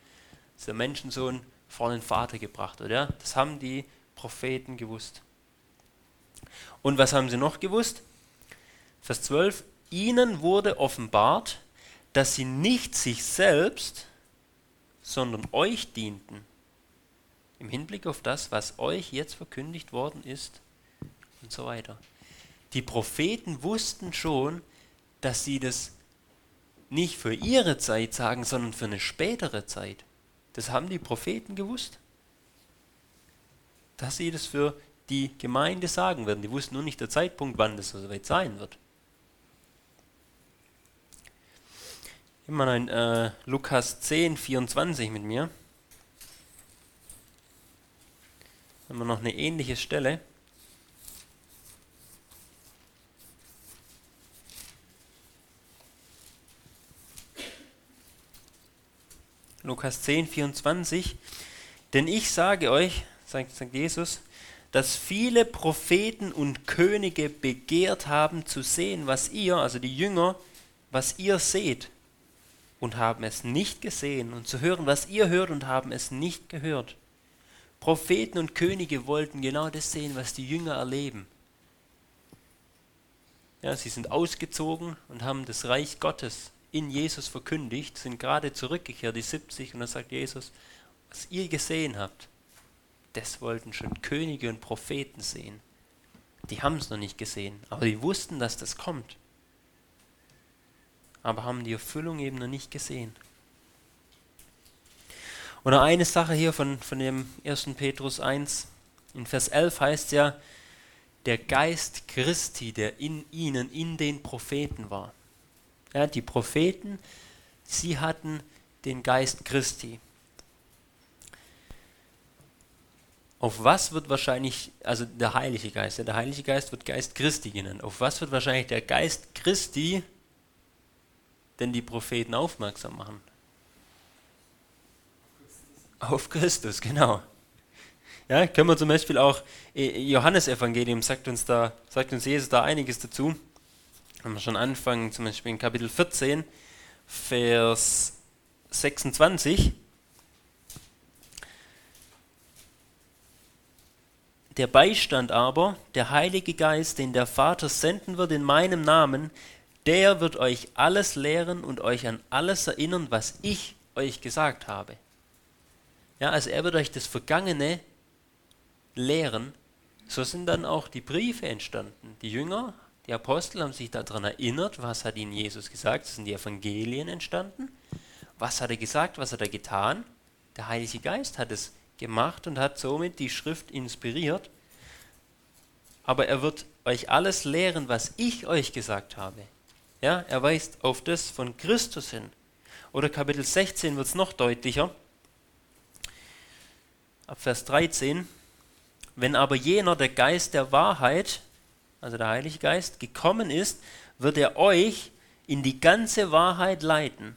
ist der Menschensohn vor den Vater gebracht, oder? Das haben die Propheten gewusst. Und was haben sie noch gewusst? Vers 12, ihnen wurde offenbart, dass sie nicht sich selbst, sondern euch dienten. Im Hinblick auf das, was euch jetzt verkündigt worden ist und so weiter. Die Propheten wussten schon, dass sie das nicht für ihre Zeit sagen, sondern für eine spätere Zeit. Das haben die Propheten gewusst. Dass sie das für die Gemeinde sagen werden. Die wussten nur nicht der Zeitpunkt, wann das so weit sein wird. Immer ein äh, Lukas 10, 24 mit mir. Haben wir noch eine ähnliche Stelle. Lukas 10, 24. Denn ich sage euch, sagt, sagt Jesus, dass viele Propheten und Könige begehrt haben zu sehen, was ihr, also die Jünger, was ihr seht und haben es nicht gesehen und zu hören, was ihr hört und haben es nicht gehört. Propheten und Könige wollten genau das sehen, was die Jünger erleben. Ja, sie sind ausgezogen und haben das Reich Gottes in Jesus verkündigt, sind gerade zurückgekehrt, die 70, und dann sagt Jesus, was ihr gesehen habt, das wollten schon Könige und Propheten sehen. Die haben es noch nicht gesehen, aber die wussten, dass das kommt aber haben die Erfüllung eben noch nicht gesehen. Und eine Sache hier von, von dem 1. Petrus 1, in Vers 11 heißt ja, der Geist Christi, der in ihnen, in den Propheten war. Ja, die Propheten, sie hatten den Geist Christi. Auf was wird wahrscheinlich, also der Heilige Geist, ja, der Heilige Geist wird Geist Christi genannt. Auf was wird wahrscheinlich der Geist Christi denn die Propheten aufmerksam machen? Auf Christus, genau. Ja, können wir zum Beispiel auch, äh, Johannesevangelium sagt uns da, sagt uns Jesus da einiges dazu. Wenn wir schon anfangen, zum Beispiel in Kapitel 14, Vers 26. Der Beistand aber, der Heilige Geist, den der Vater senden wird in meinem Namen, der wird euch alles lehren und euch an alles erinnern, was ich euch gesagt habe. Ja, also er wird euch das Vergangene lehren. So sind dann auch die Briefe entstanden. Die Jünger, die Apostel haben sich daran erinnert, was hat ihnen Jesus gesagt. So sind die Evangelien entstanden. Was hat er gesagt, was hat er getan? Der Heilige Geist hat es gemacht und hat somit die Schrift inspiriert. Aber er wird euch alles lehren, was ich euch gesagt habe. Ja, er weist auf das von Christus hin. Oder Kapitel 16 wird es noch deutlicher. Ab Vers 13. Wenn aber jener, der Geist der Wahrheit, also der Heilige Geist, gekommen ist, wird er euch in die ganze Wahrheit leiten.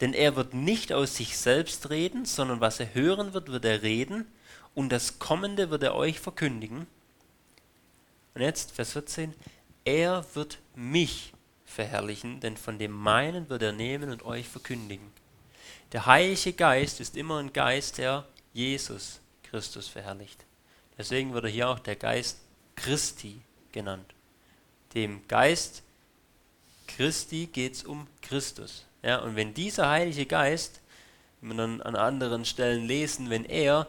Denn er wird nicht aus sich selbst reden, sondern was er hören wird, wird er reden, und das Kommende wird er euch verkündigen. Und jetzt Vers 14. Er wird mich verherrlichen, denn von dem meinen wird er nehmen und euch verkündigen. Der Heilige Geist ist immer ein Geist, der Jesus Christus verherrlicht. Deswegen wird er hier auch der Geist Christi genannt. Dem Geist Christi geht es um Christus. Ja, und wenn dieser Heilige Geist, wie wir dann an anderen Stellen lesen, wenn er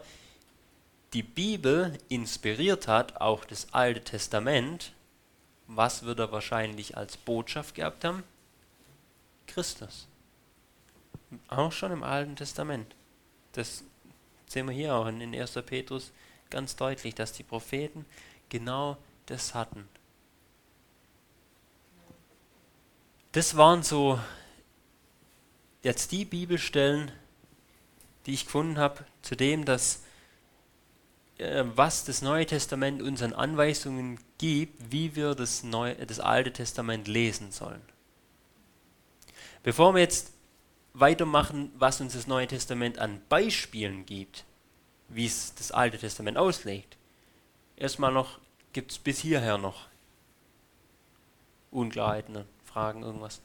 die Bibel inspiriert hat, auch das Alte Testament, was wird er wahrscheinlich als Botschaft gehabt haben? Christus. Auch schon im Alten Testament. Das sehen wir hier auch in 1. Petrus ganz deutlich, dass die Propheten genau das hatten. Das waren so jetzt die Bibelstellen, die ich gefunden habe, zu dem, dass äh, was das Neue Testament uns an Anweisungen gibt, wie wir das, Neue, das Alte Testament lesen sollen. Bevor wir jetzt weitermachen, was uns das Neue Testament an Beispielen gibt, wie es das Alte Testament auslegt, erstmal noch, gibt es bis hierher noch Unklarheiten, Fragen, irgendwas?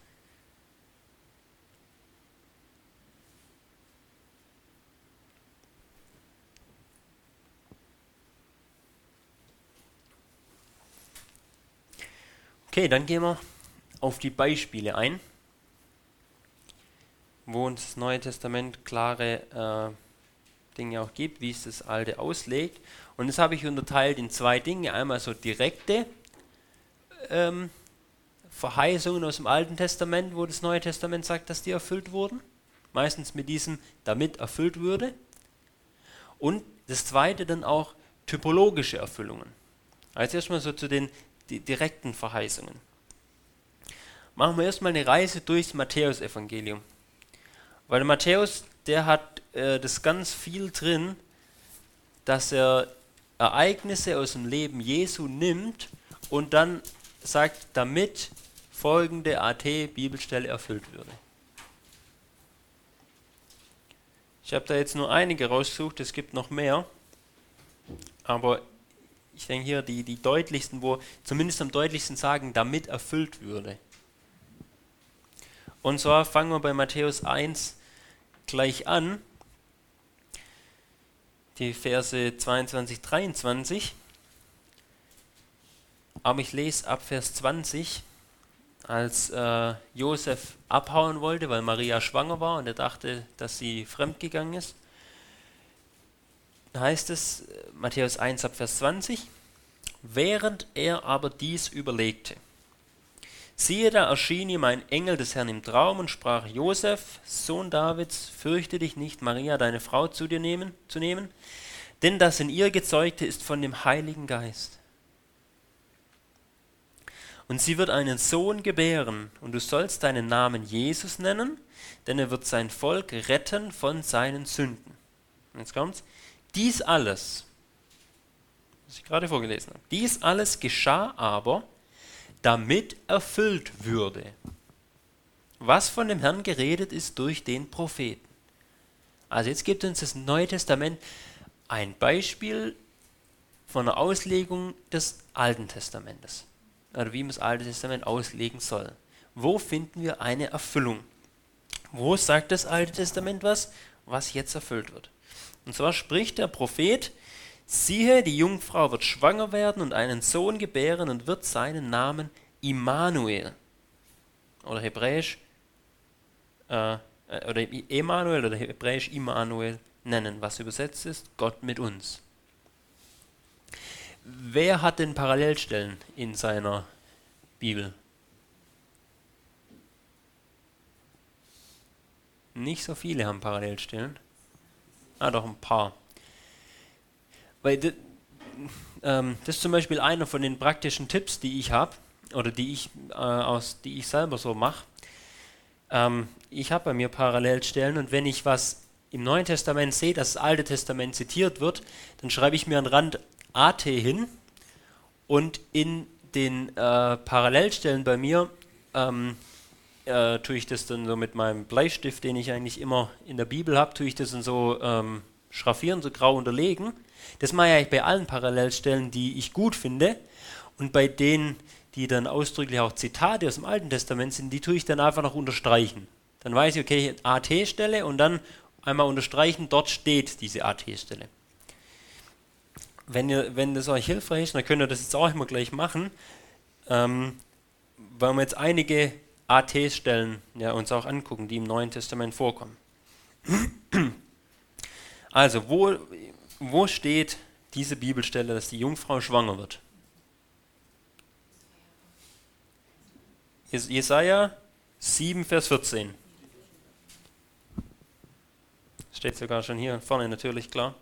Okay, dann gehen wir auf die Beispiele ein, wo uns das Neue Testament klare äh, Dinge auch gibt, wie es das Alte auslegt. Und das habe ich unterteilt in zwei Dinge. Einmal so direkte ähm, Verheißungen aus dem Alten Testament, wo das Neue Testament sagt, dass die erfüllt wurden. Meistens mit diesem, damit erfüllt würde. Und das zweite dann auch typologische Erfüllungen. Also erstmal so zu den direkten Verheißungen. Machen wir erstmal eine Reise durchs Matthäusevangelium. Weil Matthäus, der hat äh, das ganz viel drin, dass er Ereignisse aus dem Leben Jesu nimmt und dann sagt, damit folgende AT-Bibelstelle erfüllt würde. Ich habe da jetzt nur einige rausgesucht, es gibt noch mehr, aber ich denke hier, die, die deutlichsten, wo zumindest am deutlichsten sagen, damit erfüllt würde. Und zwar fangen wir bei Matthäus 1 gleich an, die Verse 22, 23. Aber ich lese ab Vers 20, als äh, Josef abhauen wollte, weil Maria schwanger war und er dachte, dass sie fremdgegangen ist heißt es, Matthäus 1 ab Vers 20, während er aber dies überlegte. Siehe, da erschien ihm ein Engel des Herrn im Traum und sprach, Josef, Sohn Davids, fürchte dich nicht, Maria, deine Frau zu dir nehmen, zu nehmen, denn das in ihr gezeugte ist von dem Heiligen Geist. Und sie wird einen Sohn gebären, und du sollst deinen Namen Jesus nennen, denn er wird sein Volk retten von seinen Sünden. Jetzt kommt's. Dies alles, was ich gerade vorgelesen habe, dies alles geschah aber, damit erfüllt würde, was von dem Herrn geredet ist durch den Propheten. Also jetzt gibt uns das Neue Testament ein Beispiel von der Auslegung des Alten Testamentes. Oder wie man das Alte Testament auslegen soll. Wo finden wir eine Erfüllung? Wo sagt das Alte Testament was, was jetzt erfüllt wird? Und zwar spricht der Prophet, siehe, die Jungfrau wird schwanger werden und einen Sohn gebären und wird seinen Namen Immanuel oder hebräisch äh, äh oder Emanuel oder hebräisch Immanuel nennen, was übersetzt ist Gott mit uns. Wer hat denn Parallelstellen in seiner Bibel? Nicht so viele haben Parallelstellen. Ah, doch ein paar. Weil das, ähm, das ist zum Beispiel einer von den praktischen Tipps, die ich habe oder die ich äh, aus, die ich selber so mache. Ähm, ich habe bei mir Parallelstellen und wenn ich was im Neuen Testament sehe, dass das Alte Testament zitiert wird, dann schreibe ich mir an Rand AT hin und in den äh, Parallelstellen bei mir ähm, äh, tue ich das dann so mit meinem Bleistift, den ich eigentlich immer in der Bibel habe, tue ich das dann so ähm, schraffieren, so grau unterlegen. Das mache ich bei allen Parallelstellen, die ich gut finde. Und bei denen, die dann ausdrücklich auch Zitate aus dem Alten Testament sind, die tue ich dann einfach noch unterstreichen. Dann weiß ich, okay, AT-Stelle und dann einmal unterstreichen, dort steht diese AT-Stelle. Wenn, ihr, wenn das euch hilfreich ist, dann könnt ihr das jetzt auch immer gleich machen, ähm, weil wir jetzt einige AT-Stellen ja, uns auch angucken, die im Neuen Testament vorkommen. Also, wo, wo steht diese Bibelstelle, dass die Jungfrau schwanger wird? Jesaja 7, Vers 14. Steht sogar schon hier vorne natürlich klar.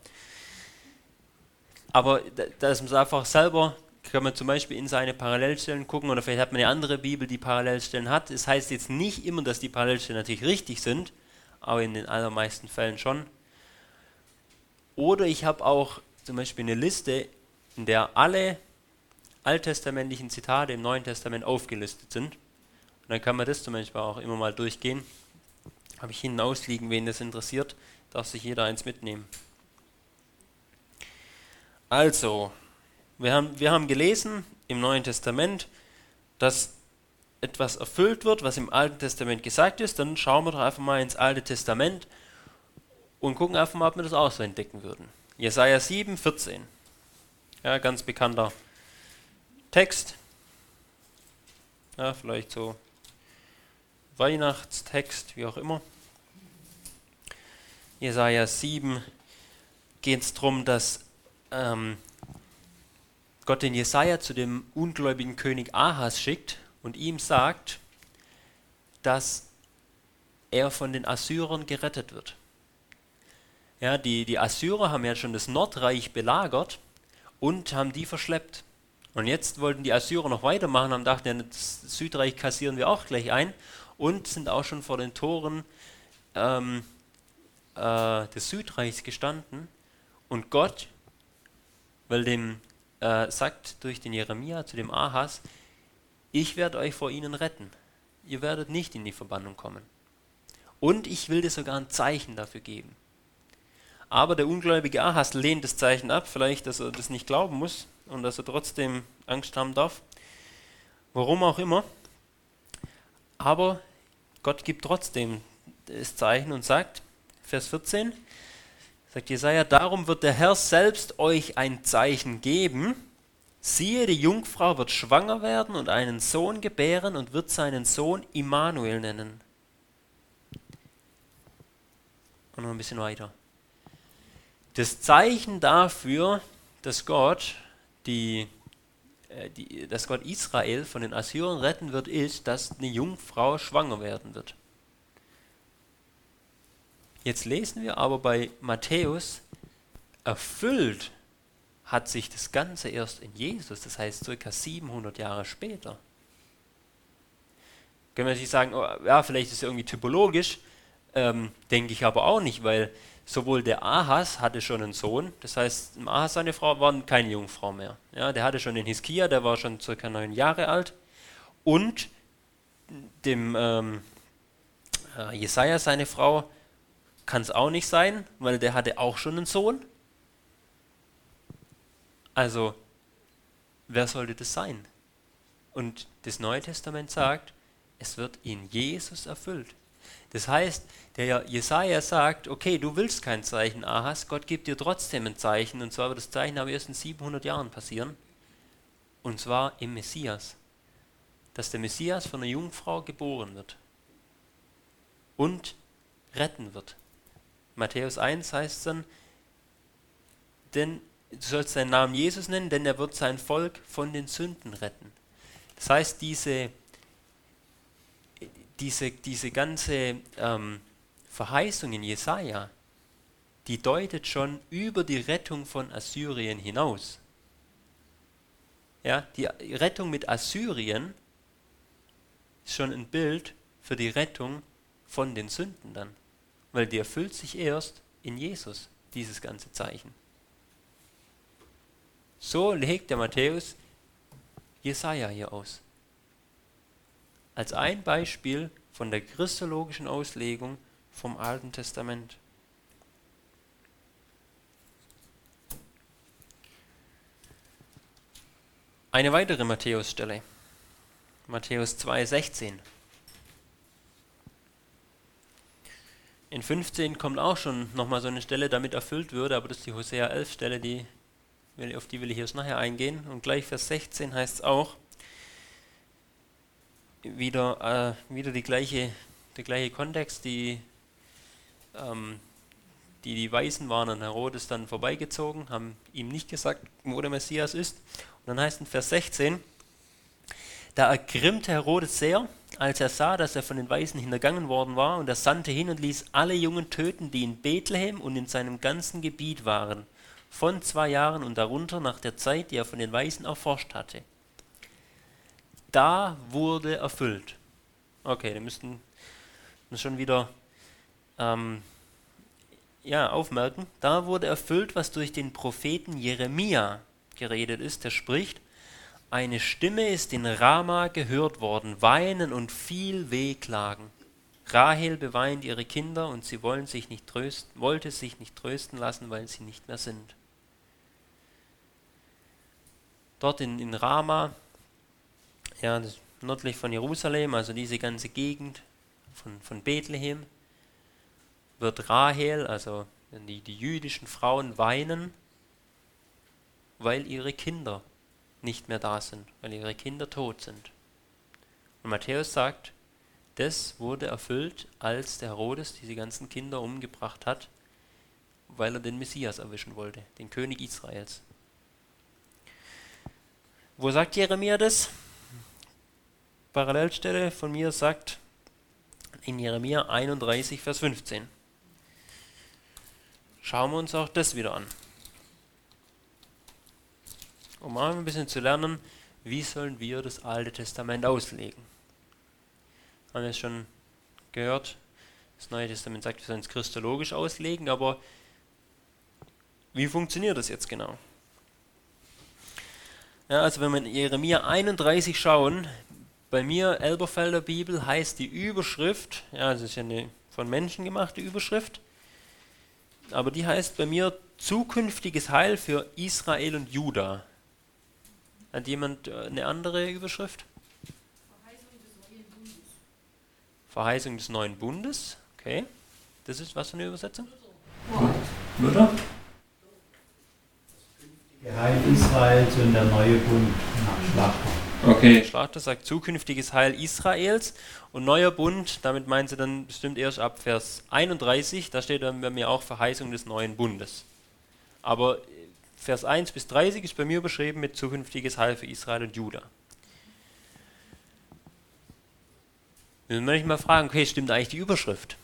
Aber da ist man einfach selber kann man zum Beispiel in seine Parallelstellen gucken oder vielleicht hat man eine andere Bibel, die Parallelstellen hat. Es das heißt jetzt nicht immer, dass die Parallelstellen natürlich richtig sind, aber in den allermeisten Fällen schon. Oder ich habe auch zum Beispiel eine Liste, in der alle alttestamentlichen Zitate im Neuen Testament aufgelistet sind. Und dann kann man das zum Beispiel auch immer mal durchgehen. Habe ich hinten ausliegen, wen das interessiert, darf sich jeder eins mitnehmen. Also, Wir haben, wir haben gelesen im Neuen Testament, dass etwas erfüllt wird, was im Alten Testament gesagt ist. Dann schauen wir doch einfach mal ins Alte Testament und gucken einfach mal, ob wir das auch so entdecken würden. Jesaja 7, 14. Ja, ganz bekannter Text. Ja, vielleicht so Weihnachtstext, wie auch immer. Jesaja 7 geht es darum, dass ähm, Gott den Jesaja zu dem ungläubigen König Ahas schickt und ihm sagt, dass er von den Assyrern gerettet wird. Ja, die, die Assyrer haben ja schon das Nordreich belagert und haben die verschleppt. Und jetzt wollten die Assyrer noch weitermachen, haben gedacht, das Südreich kassieren wir auch gleich ein und sind auch schon vor den Toren ähm, äh, des Südreichs gestanden. Und Gott, weil dem äh, sagt durch den Jeremia zu dem Ahas, ich werde euch vor ihnen retten. Ihr werdet nicht in die Verbannung kommen. Und ich will dir sogar ein Zeichen dafür geben. Aber der ungläubige Ahas lehnt das Zeichen ab, vielleicht, dass er das nicht glauben muss und dass er trotzdem Angst haben darf. Warum auch immer. Aber Gott gibt trotzdem das Zeichen und sagt, Vers 14, sagt Jesaja, darum wird der Herr selbst euch ein Zeichen geben. Siehe, die Jungfrau wird schwanger werden und einen Sohn gebären und wird seinen Sohn Immanuel nennen. Und noch ein bisschen weiter. Das Zeichen dafür, dass Gott, die, äh, die, dass Gott Israel von den Assyrern retten wird, ist, dass eine Jungfrau schwanger werden wird. Jetzt lesen wir aber bei Matthäus, erfüllt hat sich das Ganze erst in Jesus, das heißt circa 700 Jahre später. Können wir sich sagen, oh, ja, vielleicht ist es irgendwie typologisch, ähm, denke ich aber auch nicht, weil sowohl der Ahas hatte schon einen Sohn, das heißt, Ahas seine Frau war keine Jungfrau mehr. Ja, der hatte schon den Hiskia, der war schon circa neun Jahre alt. Und dem ähm, äh, Jesaja, seine Frau, kann es auch nicht sein, weil der hatte auch schon einen Sohn. Also, wer sollte das sein? Und das Neue Testament sagt, es wird in Jesus erfüllt. Das heißt, der Jesaja sagt, okay, du willst kein Zeichen, Ahas, Gott gibt dir trotzdem ein Zeichen, und zwar wird das Zeichen aber erst in 700 Jahren passieren, und zwar im Messias. Dass der Messias von einer Jungfrau geboren wird und retten wird. Matthäus 1 heißt dann, denn du sollst seinen Namen Jesus nennen, denn er wird sein Volk von den Sünden retten. Das heißt, diese diese, diese ganze ähm, Verheißung in Jesaja, die deutet schon über die Rettung von Assyrien hinaus. Ja, die Rettung mit Assyrien ist schon ein Bild für die Rettung von den Sünden dann. Weil die erfüllt sich erst in Jesus, dieses ganze Zeichen. So legt der Matthäus Jesaja hier aus als ein Beispiel von der christologischen Auslegung vom Alten Testament. Eine weitere Matthäusstelle. Matthäus 2,16. In 15 kommt auch schon nochmal so eine Stelle, damit erfüllt würde, aber das ist die Hosea 11 Stelle, die, auf die will ich jetzt nachher eingehen. Und gleich Vers 16 heißt es auch, wieder, äh, wieder die gleiche, der gleiche Kontext, die, ähm, die, die Weisen waren an Herodes dann vorbeigezogen, haben ihm nicht gesagt, wo der Messias ist. Und dann heißt in Vers 16, da ergrimmte Herodes sehr, als er sah, dass er von den Weisen hintergangen worden war, und er sandte hin und ließ alle Jungen töten, die in Bethlehem und in seinem ganzen Gebiet waren, von zwei Jahren und darunter nach der Zeit, die er von den Weisen erforscht hatte da wurde erfüllt. Okay, wir müssten schon wieder ähm, ja, aufmerken. Da wurde erfüllt, was durch den Propheten Jeremia geredet ist. Der spricht, eine Stimme ist in Rama gehört worden, weinen und viel Wehklagen. Rahel beweint ihre Kinder und sie wollen sich nicht trösten, wollte sich nicht trösten lassen, weil sie nicht mehr sind. dort in, in Rama, ja, nördlich von Jerusalem, also diese ganze Gegend von, von Bethlehem, wird Rahel, also die, die jüdischen Frauen weinen, weil ihre Kinder nicht mehr da sind, weil ihre Kinder tot sind. Und Matthäus sagt, das wurde erfüllt, als der Herodes diese ganzen Kinder umgebracht hat, weil er den Messias erwischen wollte, den König Israels. Wo sagt Jeremia das? Parallelstelle von mir sagt in Jeremia 31, Vers 15. Schauen wir uns auch das wieder an. Um mal ein bisschen zu lernen, wie sollen wir das Alte Testament auslegen. Haben wir es schon gehört? Das Neue Testament sagt, wir sollen es christologisch auslegen, aber wie funktioniert das jetzt genau? Ja, also wenn wir in Jeremia 31 schauen, bei mir Elberfelder Bibel heißt die Überschrift, ja, das ist ja eine von Menschen gemachte Überschrift, aber die heißt bei mir zukünftiges Heil für Israel und Juda. Hat jemand äh, eine andere Überschrift? Verheißung des neuen Bundes. Verheißung des neuen Bundes, okay. Das ist was für eine Übersetzung? Luther? Heil Israels und der neue Bund nach Schlachter. Okay. Schlachter sagt zukünftiges Heil Israels und neuer Bund, damit meinen sie dann bestimmt erst ab Vers 31, da steht dann bei mir auch Verheißung des neuen Bundes. Aber Vers 1 bis 30 ist bei mir beschrieben mit zukünftiges Heil für Israel und Juda. Dann möchte ich mal fragen, okay, stimmt eigentlich die Überschrift?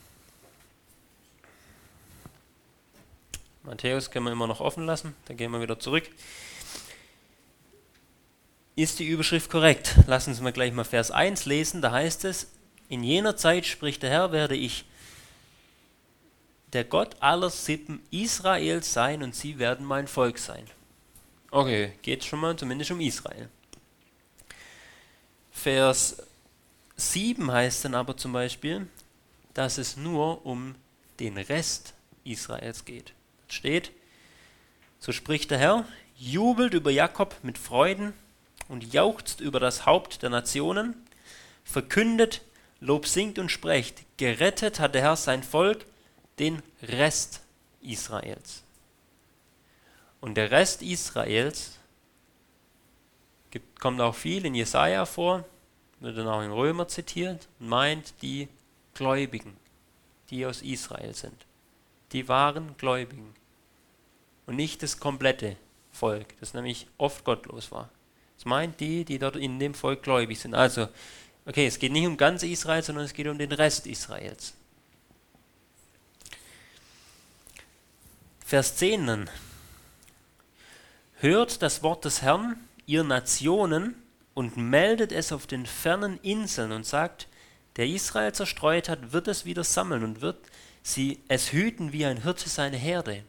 Matthäus können wir immer noch offen lassen, dann gehen wir wieder zurück. Ist die Überschrift korrekt? Lassen Sie mal gleich mal Vers 1 lesen, da heißt es, in jener Zeit spricht der Herr, werde ich der Gott aller Sippen Israels sein und sie werden mein Volk sein. Okay, geht schon mal zumindest um Israel. Vers 7 heißt dann aber zum Beispiel, dass es nur um den Rest Israels geht steht, so spricht der Herr, jubelt über Jakob mit Freuden und jauchzt über das Haupt der Nationen, verkündet, Lob singt und sprecht, gerettet hat der Herr sein Volk, den Rest Israels. Und der Rest Israels gibt, kommt auch viel in Jesaja vor, wird dann auch in Römer zitiert, meint die Gläubigen, die aus Israel sind. Die wahren Gläubigen und nicht das komplette Volk, das nämlich oft gottlos war. Es meint die, die dort in dem Volk gläubig sind. Also, okay, es geht nicht um ganz Israel, sondern es geht um den Rest Israels. Vers 10 dann. Hört das Wort des Herrn, ihr Nationen, und meldet es auf den fernen Inseln und sagt, der Israel zerstreut hat, wird es wieder sammeln und wird sie es hüten wie ein Hirte seine Herde.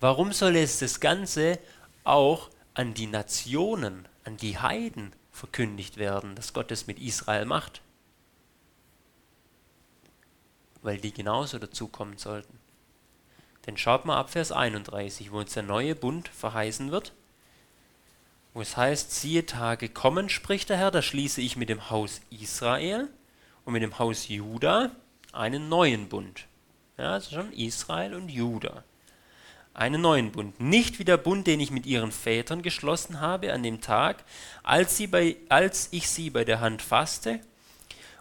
Warum soll es das Ganze auch an die Nationen, an die Heiden verkündigt werden, dass Gott es mit Israel macht? Weil die genauso dazukommen sollten. Denn schaut mal ab Vers 31, wo uns der neue Bund verheißen wird, wo es heißt, siehe Tage kommen, spricht der Herr, da schließe ich mit dem Haus Israel und mit dem Haus Juda einen neuen Bund. Ja, also schon Israel und Juda einen neuen Bund, nicht wie der Bund, den ich mit ihren Vätern geschlossen habe an dem Tag, als, sie bei, als ich sie bei der Hand fasste,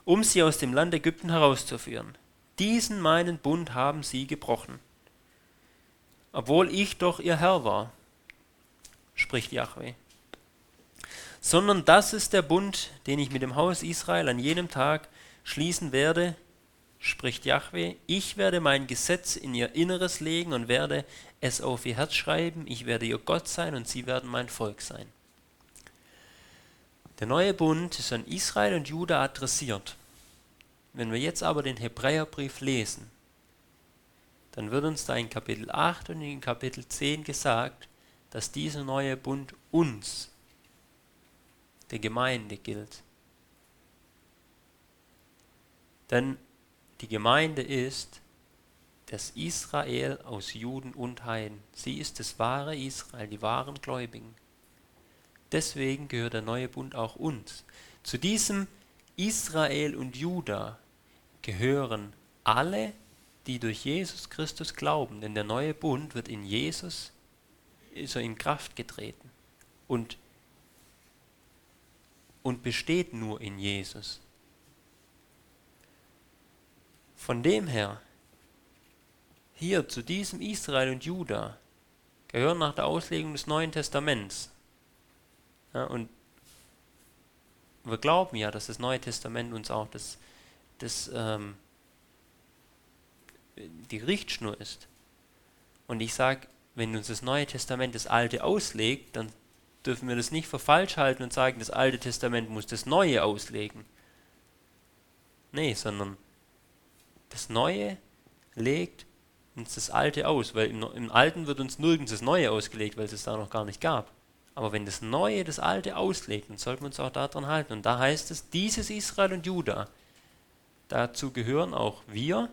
um sie aus dem Land Ägypten herauszuführen. Diesen meinen Bund haben sie gebrochen, obwohl ich doch ihr Herr war, spricht Yahweh. Sondern das ist der Bund, den ich mit dem Haus Israel an jenem Tag schließen werde, spricht Yahweh, ich werde mein Gesetz in ihr Inneres legen und werde es auf ihr Herz schreiben, ich werde ihr Gott sein und sie werden mein Volk sein. Der neue Bund ist an Israel und Juda adressiert. Wenn wir jetzt aber den Hebräerbrief lesen, dann wird uns da in Kapitel 8 und in Kapitel 10 gesagt, dass dieser neue Bund uns, der Gemeinde, gilt. Denn die Gemeinde ist das Israel aus Juden und Heiden. Sie ist das wahre Israel, die wahren Gläubigen. deswegen gehört der neue Bund auch uns. Zu diesem Israel und Juda gehören alle, die durch Jesus Christus glauben, denn der neue Bund wird in Jesus er in Kraft getreten und, und besteht nur in Jesus. Von dem her, hier zu diesem Israel und Juda gehören nach der Auslegung des Neuen Testaments. Ja, und wir glauben ja, dass das Neue Testament uns auch das, das, ähm, die Richtschnur ist. Und ich sage, wenn uns das Neue Testament das Alte auslegt, dann dürfen wir das nicht für falsch halten und sagen, das Alte Testament muss das Neue auslegen. Nee, sondern das Neue legt uns das Alte aus, weil im, im, Alten wird uns nirgends das Neue ausgelegt, weil es es da noch gar nicht gab. Aber wenn das Neue das Alte auslegt, dann sollten wir uns auch daran halten. Und da heißt es, dieses Israel und Juda, dazu gehören auch wir,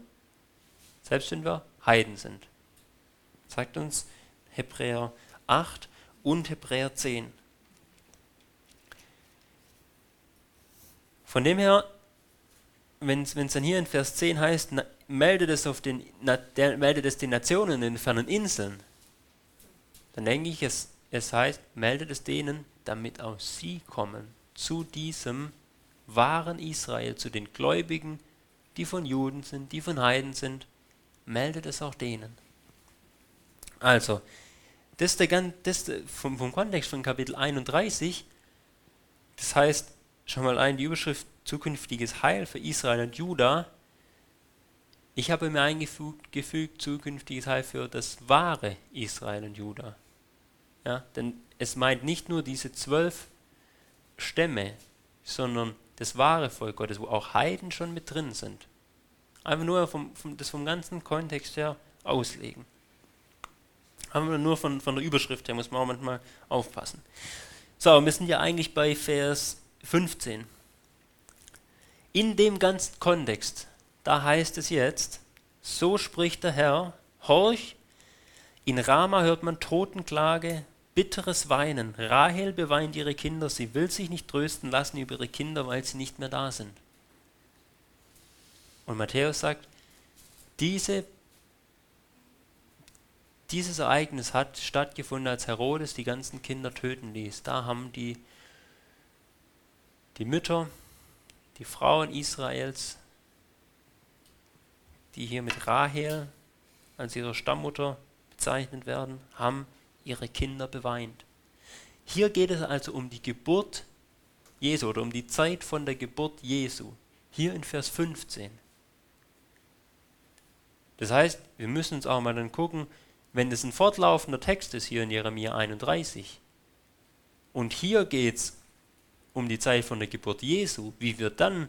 selbst wenn wir Heiden sind. Sagt uns Hebräer 8 und Hebräer 10. Von dem her, wenn es dann hier in Vers 10 heißt, na, meldet es, auf den, na, der, meldet es den Nationen in den fernen Inseln, dann denke ich, es, es heißt, meldet es denen, damit auch sie kommen zu diesem wahren Israel, zu den Gläubigen, die von Juden sind, die von Heiden sind, meldet es auch denen. Also, das der, das vom, vom Kontext von Kapitel 31. Das heißt, schon mal ein, die Überschrift zukünftiges Heil für Israel und Juda. Ich habe mir eingefügt, zukünftiges Heil für das wahre Israel und Juda. Ja, denn es meint nicht nur diese zwölf Stämme, sondern das wahre Volk Gottes, wo auch Heiden schon mit drin sind. Einfach nur vom, vom, das vom ganzen Kontext her auslegen. Haben wir nur von, von der Überschrift her, muss man auch manchmal aufpassen. So, wir sind ja eigentlich bei Vers 15. In dem ganzen Kontext, da heißt es jetzt, so spricht der Herr, horch, in Rama hört man Totenklage, bitteres Weinen. Rahel beweint ihre Kinder, sie will sich nicht trösten lassen über ihre Kinder, weil sie nicht mehr da sind. Und Matthäus sagt, diese dieses Ereignis hat stattgefunden, als Herodes die ganzen Kinder töten ließ. Da haben die, die Mütter, die Frauen Israels, die hier mit Rahel als ihre Stammmutter bezeichnet werden, haben ihre Kinder beweint. Hier geht es also um die Geburt Jesu oder um die Zeit von der Geburt Jesu. Hier in Vers 15. Das heißt, wir müssen uns auch mal dann gucken, wenn es ein fortlaufender Text ist hier in Jeremia 31 und hier geht es um die Zeit von der Geburt Jesu, wie wir dann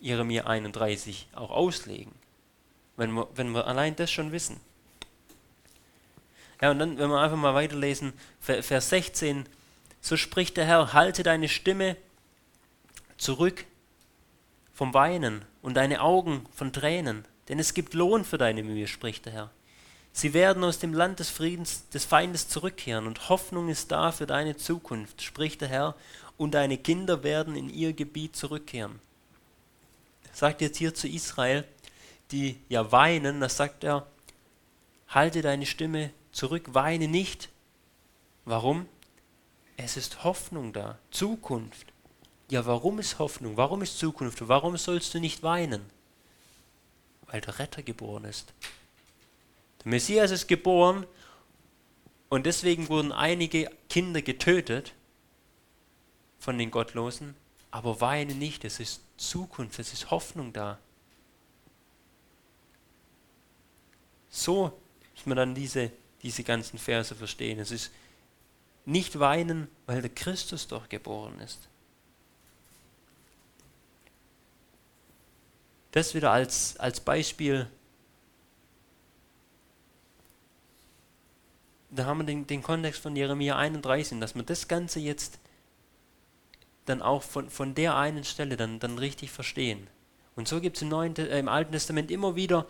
Jeremia 31 auch auslegen, wenn wir, wenn wir allein das schon wissen. Ja, und dann, wenn wir einfach mal weiterlesen, Vers 16, so spricht der Herr, halte deine Stimme zurück vom Weinen und deine Augen von Tränen, denn es gibt Lohn für deine Mühe, spricht der Herr. Sie werden aus dem Land des Friedens des Feindes zurückkehren und Hoffnung ist da für deine Zukunft, spricht der Herr, und deine Kinder werden in ihr Gebiet zurückkehren. Sagt jetzt hier zu Israel, die ja weinen, da sagt er, halte deine Stimme zurück, weine nicht. Warum? Es ist Hoffnung da, Zukunft. Ja, warum ist Hoffnung? Warum ist Zukunft? Warum sollst du nicht weinen? Weil der Retter geboren ist. Der Messias ist geboren und deswegen wurden einige Kinder getötet von den Gottlosen, aber weine nicht, es ist Zukunft, es ist Hoffnung da. So muss man dann diese, diese ganzen Verse verstehen. Es ist nicht weinen, weil der Christus doch geboren ist. Das wieder als, als Beispiel da haben wir den, den Kontext von Jeremia 31, dass wir das Ganze jetzt dann auch von, von der einen Stelle dann, dann richtig verstehen. Und so gibt es im, äh, im Alten Testament immer wieder,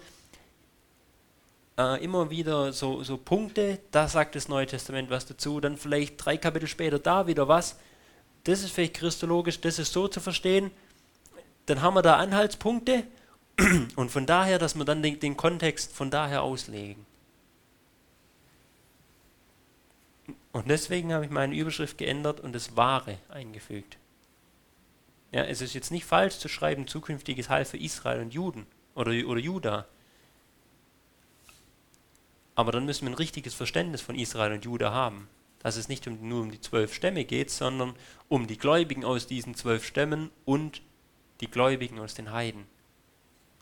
äh, immer wieder so, so Punkte, da sagt das Neue Testament was dazu, dann vielleicht drei Kapitel später da wieder was, das ist vielleicht christologisch, das ist so zu verstehen, dann haben wir da Anhaltspunkte. Und von daher, dass wir dann den, den Kontext von daher auslegen. Und deswegen habe ich meine Überschrift geändert und das Wahre eingefügt. Ja, es ist jetzt nicht falsch zu schreiben, zukünftiges Heil für Israel und Juden oder, oder Juda. Aber dann müssen wir ein richtiges Verständnis von Israel und Juda haben. Dass es nicht um, nur um die zwölf Stämme geht, sondern um die Gläubigen aus diesen zwölf Stämmen und die Gläubigen aus den Heiden.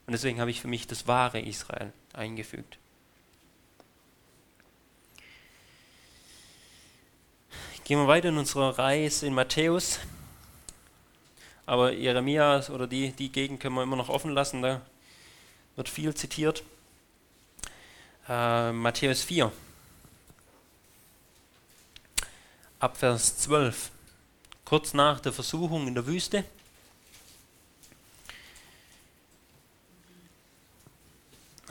Und deswegen habe ich für mich das wahre Israel eingefügt. Gehen wir weiter in unserer Reise in Matthäus. Aber Jeremia oder die, die Gegend können wir immer noch offen lassen, da wird viel zitiert. Äh, Matthäus 4, ab Vers 12, kurz nach der Versuchung in der Wüste.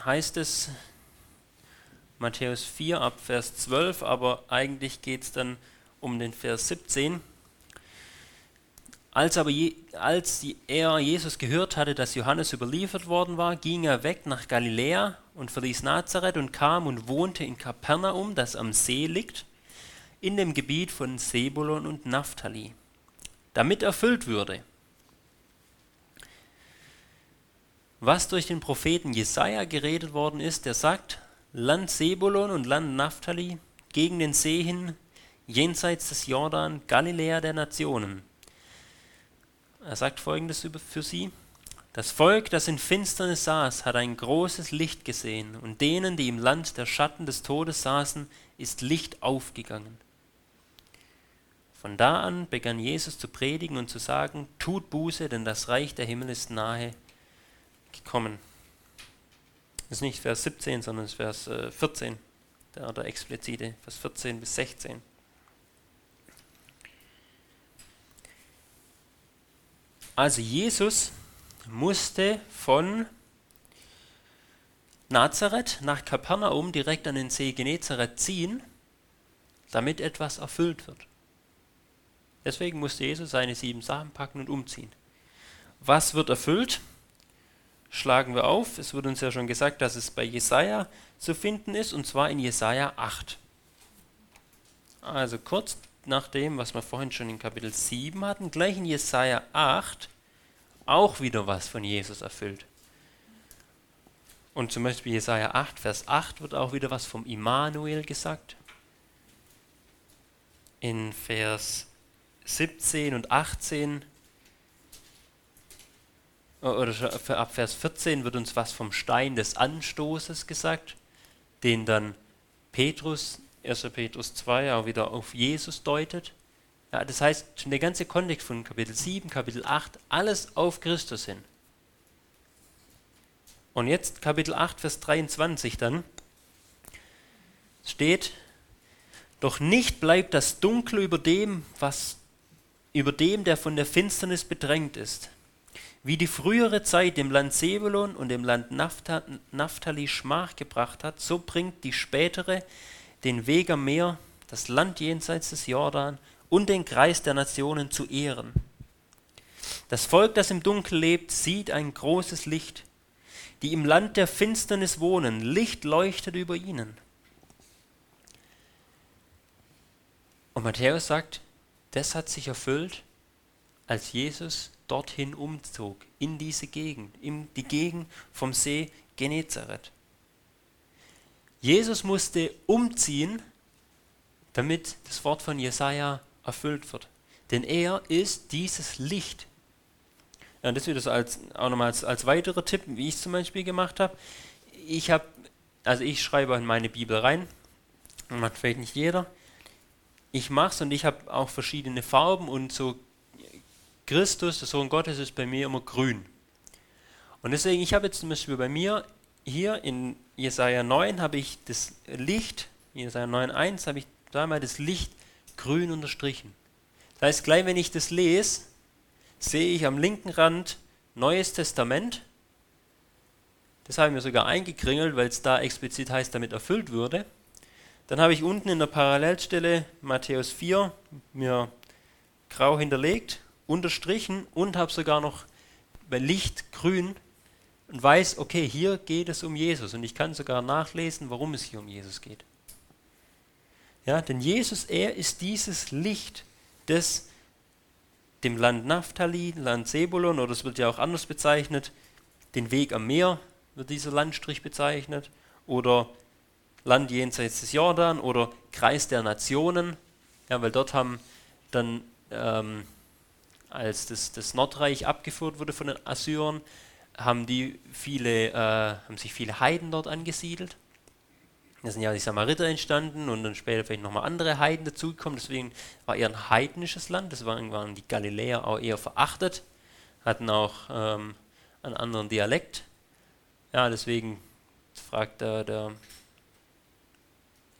heißt es, Matthäus 4 ab Vers 12, aber eigentlich geht es dann um den Vers 17. Als aber je, als er Jesus gehört hatte, dass Johannes überliefert worden war, ging er weg nach Galiläa und verließ Nazareth und kam und wohnte in Kapernaum, das am See liegt, in dem Gebiet von Sebulon und Naphtali, damit erfüllt würde, was durch den Propheten Jesaja geredet worden ist, der sagt: Land Sebulon und Land Naphtali, gegen den See hin, jenseits des Jordan, Galiläa der Nationen er sagt folgendes für sie. Das Volk, das in Finsternis saß, hat ein großes Licht gesehen, und denen, die im Land der Schatten des Todes saßen, ist Licht aufgegangen. Von da an begann Jesus zu predigen und zu sagen, tut Buße, denn das Reich der Himmel ist nahe gekommen. Das ist nicht Vers 17, sondern Vers 14, äh, der, der explizite, Vers 14 bis 16. Also Jesus musste von Nazareth nach Kapernaum direkt an den See Genezareth ziehen, damit etwas erfüllt wird. Deswegen musste Jesus seine sieben Sachen packen und umziehen. Was wird erfüllt? Schlagen wir auf. Es wird uns ja schon gesagt, dass es bei Jesaja zu finden ist, und zwar in Jesaja 8. Also kurz nach dem, was wir vorhin schon in Kapitel 7 hatten, gleich in Jesaja 8 auch wieder was von Jesus erfüllt. Und zum Beispiel Jesaja 8, Vers 8 wird auch wieder was vom Immanuel gesagt. In Vers 17 und 18 oder ab Vers 14 wird uns was vom Stein des Anstoßes gesagt, den dann Petrus 1. Petrus 2 auch wieder auf Jesus deutet. Ja, das heißt, schon der ganze Kontext von Kapitel 7, Kapitel 8, alles auf Christus hin. Und jetzt Kapitel 8, Vers 23 dann steht, doch nicht bleibt das Dunkel über dem, was über dem, der von der Finsternis bedrängt ist. Wie die frühere Zeit dem Land Sebulon und dem Land Naphtali Schmach gebracht hat, so bringt die spätere den Weg am Meer, das Land jenseits des Jordan und den Kreis der Nationen zu ehren. Das Volk, das im Dunkel lebt, sieht ein großes Licht. Die im Land der Finsternis wohnen, Licht leuchtet über ihnen. Und Matthäus sagt, das hat sich erfüllt, als Jesus dorthin umzog, in diese Gegend, in die Gegend vom See Genezareth. Jesus musste umziehen, damit das Wort von Jesaja erfüllt wird. Denn er ist dieses Licht. Ja, und das wieder als, auch nochmal als, als weiterer Tipp, wie ich es zum Beispiel gemacht habe. Ich habe, also ich schreibe in meine Bibel rein, macht vielleicht nicht jeder. Ich mache es und ich habe auch verschiedene Farben und so Christus, der Sohn Gottes, ist bei mir immer grün. Und deswegen, ich habe jetzt zum Beispiel bei mir hier in Jesaja 9 habe ich das Licht, Jesaja 9,1 habe ich da mal das Licht grün unterstrichen. Das heißt, gleich wenn ich das lese, sehe ich am linken Rand Neues Testament. Das habe ich mir sogar eingekringelt, weil es da explizit heißt, damit erfüllt würde. Dann habe ich unten in der Parallelstelle Matthäus 4 mir grau hinterlegt, unterstrichen und habe sogar noch bei Licht grün und weiß, okay, hier geht es um Jesus und ich kann sogar nachlesen, warum es hier um Jesus geht. Ja, denn Jesus, er ist dieses Licht, das dem Land Naphtali, Land Sebulon, oder es wird ja auch anders bezeichnet, den Weg am Meer wird dieser Landstrich bezeichnet, oder Land jenseits des Jordan oder Kreis der Nationen, ja, weil dort haben dann, ähm, als das, das Nordreich abgeführt wurde von den Assyrern, haben, die viele, äh, haben sich viele Heiden dort angesiedelt. Da sind ja die Samariter entstanden und dann später vielleicht nochmal andere Heiden dazugekommen. Deswegen war eher ein heidnisches Land. Das waren, die Galiläer auch eher verachtet, hatten auch ähm, einen anderen Dialekt. Ja, deswegen fragt der, der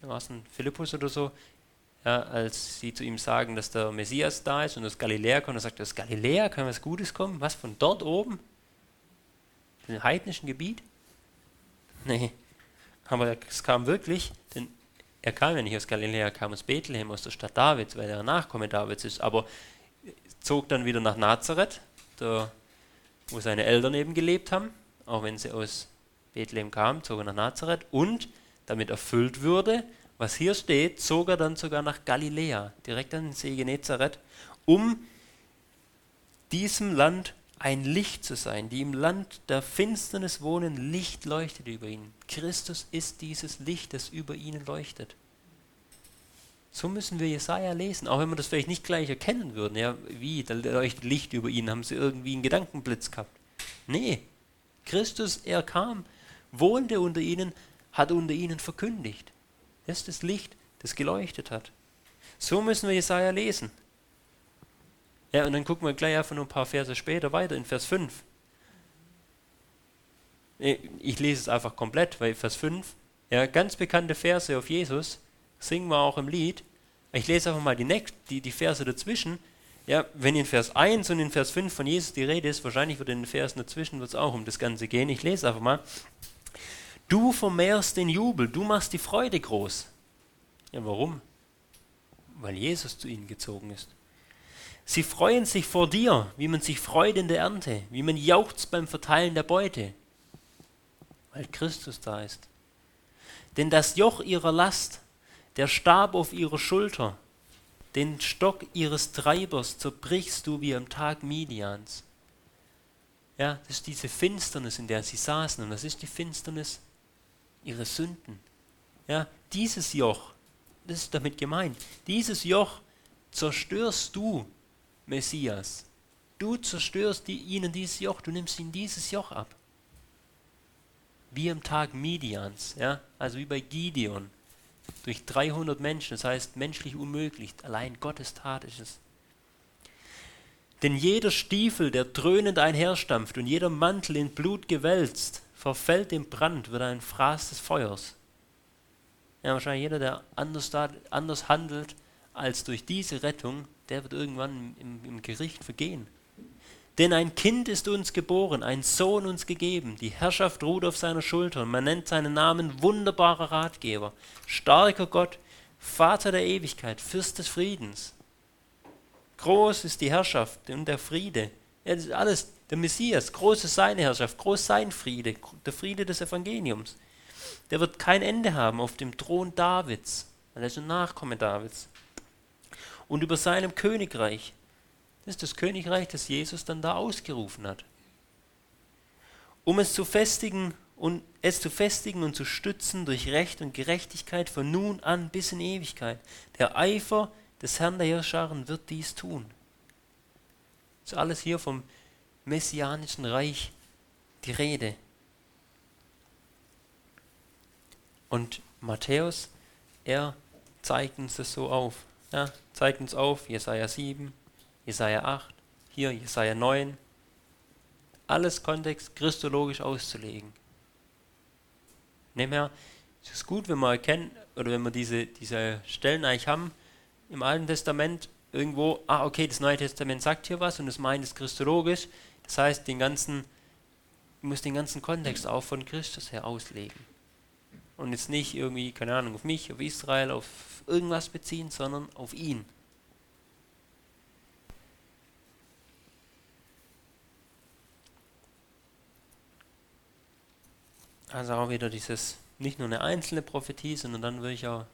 war es ein Philippus oder so, ja, als sie zu ihm sagen, dass der Messias da ist und aus Galiläa kommt, er sagt, aus Galiläa kann was Gutes kommen? Was, von dort oben? Im heidnischen Gebiet? Nee, aber es kam wirklich, denn er kam ja nicht aus Galiläa, er kam aus Bethlehem, aus der Stadt Davids, weil er ein Nachkomme Davids ist, aber zog dann wieder nach Nazareth, da, wo seine Eltern eben gelebt haben, auch wenn sie aus Bethlehem kamen, zog er nach Nazareth. Und damit erfüllt würde, was hier steht, zog er dann sogar nach Galiläa, direkt an den See Genezareth, um diesem Land ein Licht zu sein, die im Land der Finsternis wohnen, Licht leuchtet über ihnen. Christus ist dieses Licht, das über ihnen leuchtet. So müssen wir Jesaja lesen, auch wenn wir das vielleicht nicht gleich erkennen würden. Ja, wie, da leuchtet Licht über ihnen, haben sie irgendwie einen Gedankenblitz gehabt. Nee, Christus, er kam, wohnte unter ihnen, hat unter ihnen verkündigt. Das ist das Licht, das geleuchtet hat. So müssen wir Jesaja lesen. Ja, und dann gucken wir gleich einfach nur ein paar Verse später weiter in Vers 5. Ich lese es einfach komplett, weil Vers 5, ja, ganz bekannte Verse auf Jesus, singen wir auch im Lied. Ich lese einfach mal die, nächst, die, die Verse dazwischen. Ja, wenn in Vers 1 und in Vers 5 von Jesus die Rede ist, wahrscheinlich wird in den Versen dazwischen wird es auch um das Ganze gehen. Ich lese einfach mal. Du vermehrst den Jubel, du machst die Freude groß. Ja, warum? Weil Jesus zu ihnen gezogen ist. Sie freuen sich vor dir, wie man sich freut in der Ernte, wie man jauchzt beim Verteilen der Beute, weil Christus da ist. Denn das Joch ihrer Last, der Stab auf ihrer Schulter, den Stock ihres Treibers zerbrichst du wie am Tag Midians. Ja, das ist diese Finsternis, in der sie saßen. Und was ist die Finsternis? ihre Sünden. Ja, dieses Joch, das ist damit gemeint, dieses Joch zerstörst du, Messias. Du zerstörst die, ihnen dieses Joch, du nimmst ihnen dieses Joch ab. Wie am Tag Midians, ja, also wie bei Gideon, durch 300 Menschen, das heißt menschlich unmöglich, allein Gottes Tat ist es. Denn jeder Stiefel, der dröhnend einherstampft und jeder Mantel in Blut gewälzt, verfällt im Brand, wird ein Fraß des Feuers. Ja, wahrscheinlich jeder, der anders, da, anders handelt als durch diese Rettung, der wird irgendwann im, im Gericht vergehen. Denn ein Kind ist uns geboren, ein Sohn uns gegeben, die Herrschaft ruht auf seiner Schulter und man nennt seinen Namen wunderbarer Ratgeber, starker Gott, Vater der Ewigkeit, Fürst des Friedens. Groß ist die Herrschaft und der Friede. Ja, das ist alles der Messias, groß ist seine Herrschaft, groß sein Friede, der Friede des Evangeliums. Der wird kein Ende haben auf dem Thron Davids, weil er Nachkomme Davids. Und über seinem Königreich, das ist das Königreich, das Jesus dann da ausgerufen hat. Um es zu festigen und es zu festigen und zu stützen durch Recht und Gerechtigkeit von nun an bis in Ewigkeit. Der Eifer des Herrn der Herrscharen wird dies tun. Das ist alles hier vom messianischen Reich die Rede. Und Matthäus, er zeigt uns das so auf. Ja, zeigt uns auf, Jesaja 7, Jesaja 8, hier Jesaja 9. Alles Kontext christologisch auszulegen. Nebenher es ist gut, wenn wir erkennen, oder wenn wir diese, diese Stellen eigentlich haben im Alten Testament, irgendwo, ah, okay, das Neue Testament sagt hier was und es meint es christologisch, das heißt, den ganzen, du musst den ganzen Kontext auch von Christus her auslegen und jetzt nicht irgendwie, keine Ahnung, auf mich, auf Israel, auf irgendwas beziehen, sondern auf ihn. Also auch wieder dieses, nicht nur eine einzelne Prophetie, sondern dann würde ich welcher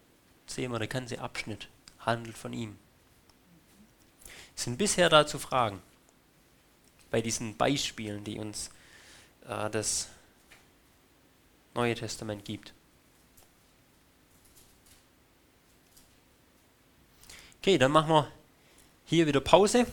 Thema, der ganze Abschnitt handelt von ihm. Es Sind bisher dazu Fragen bei diesen Beispielen, die uns äh, das Neue Testament gibt. Okay, dann machen wir hier wieder Pause.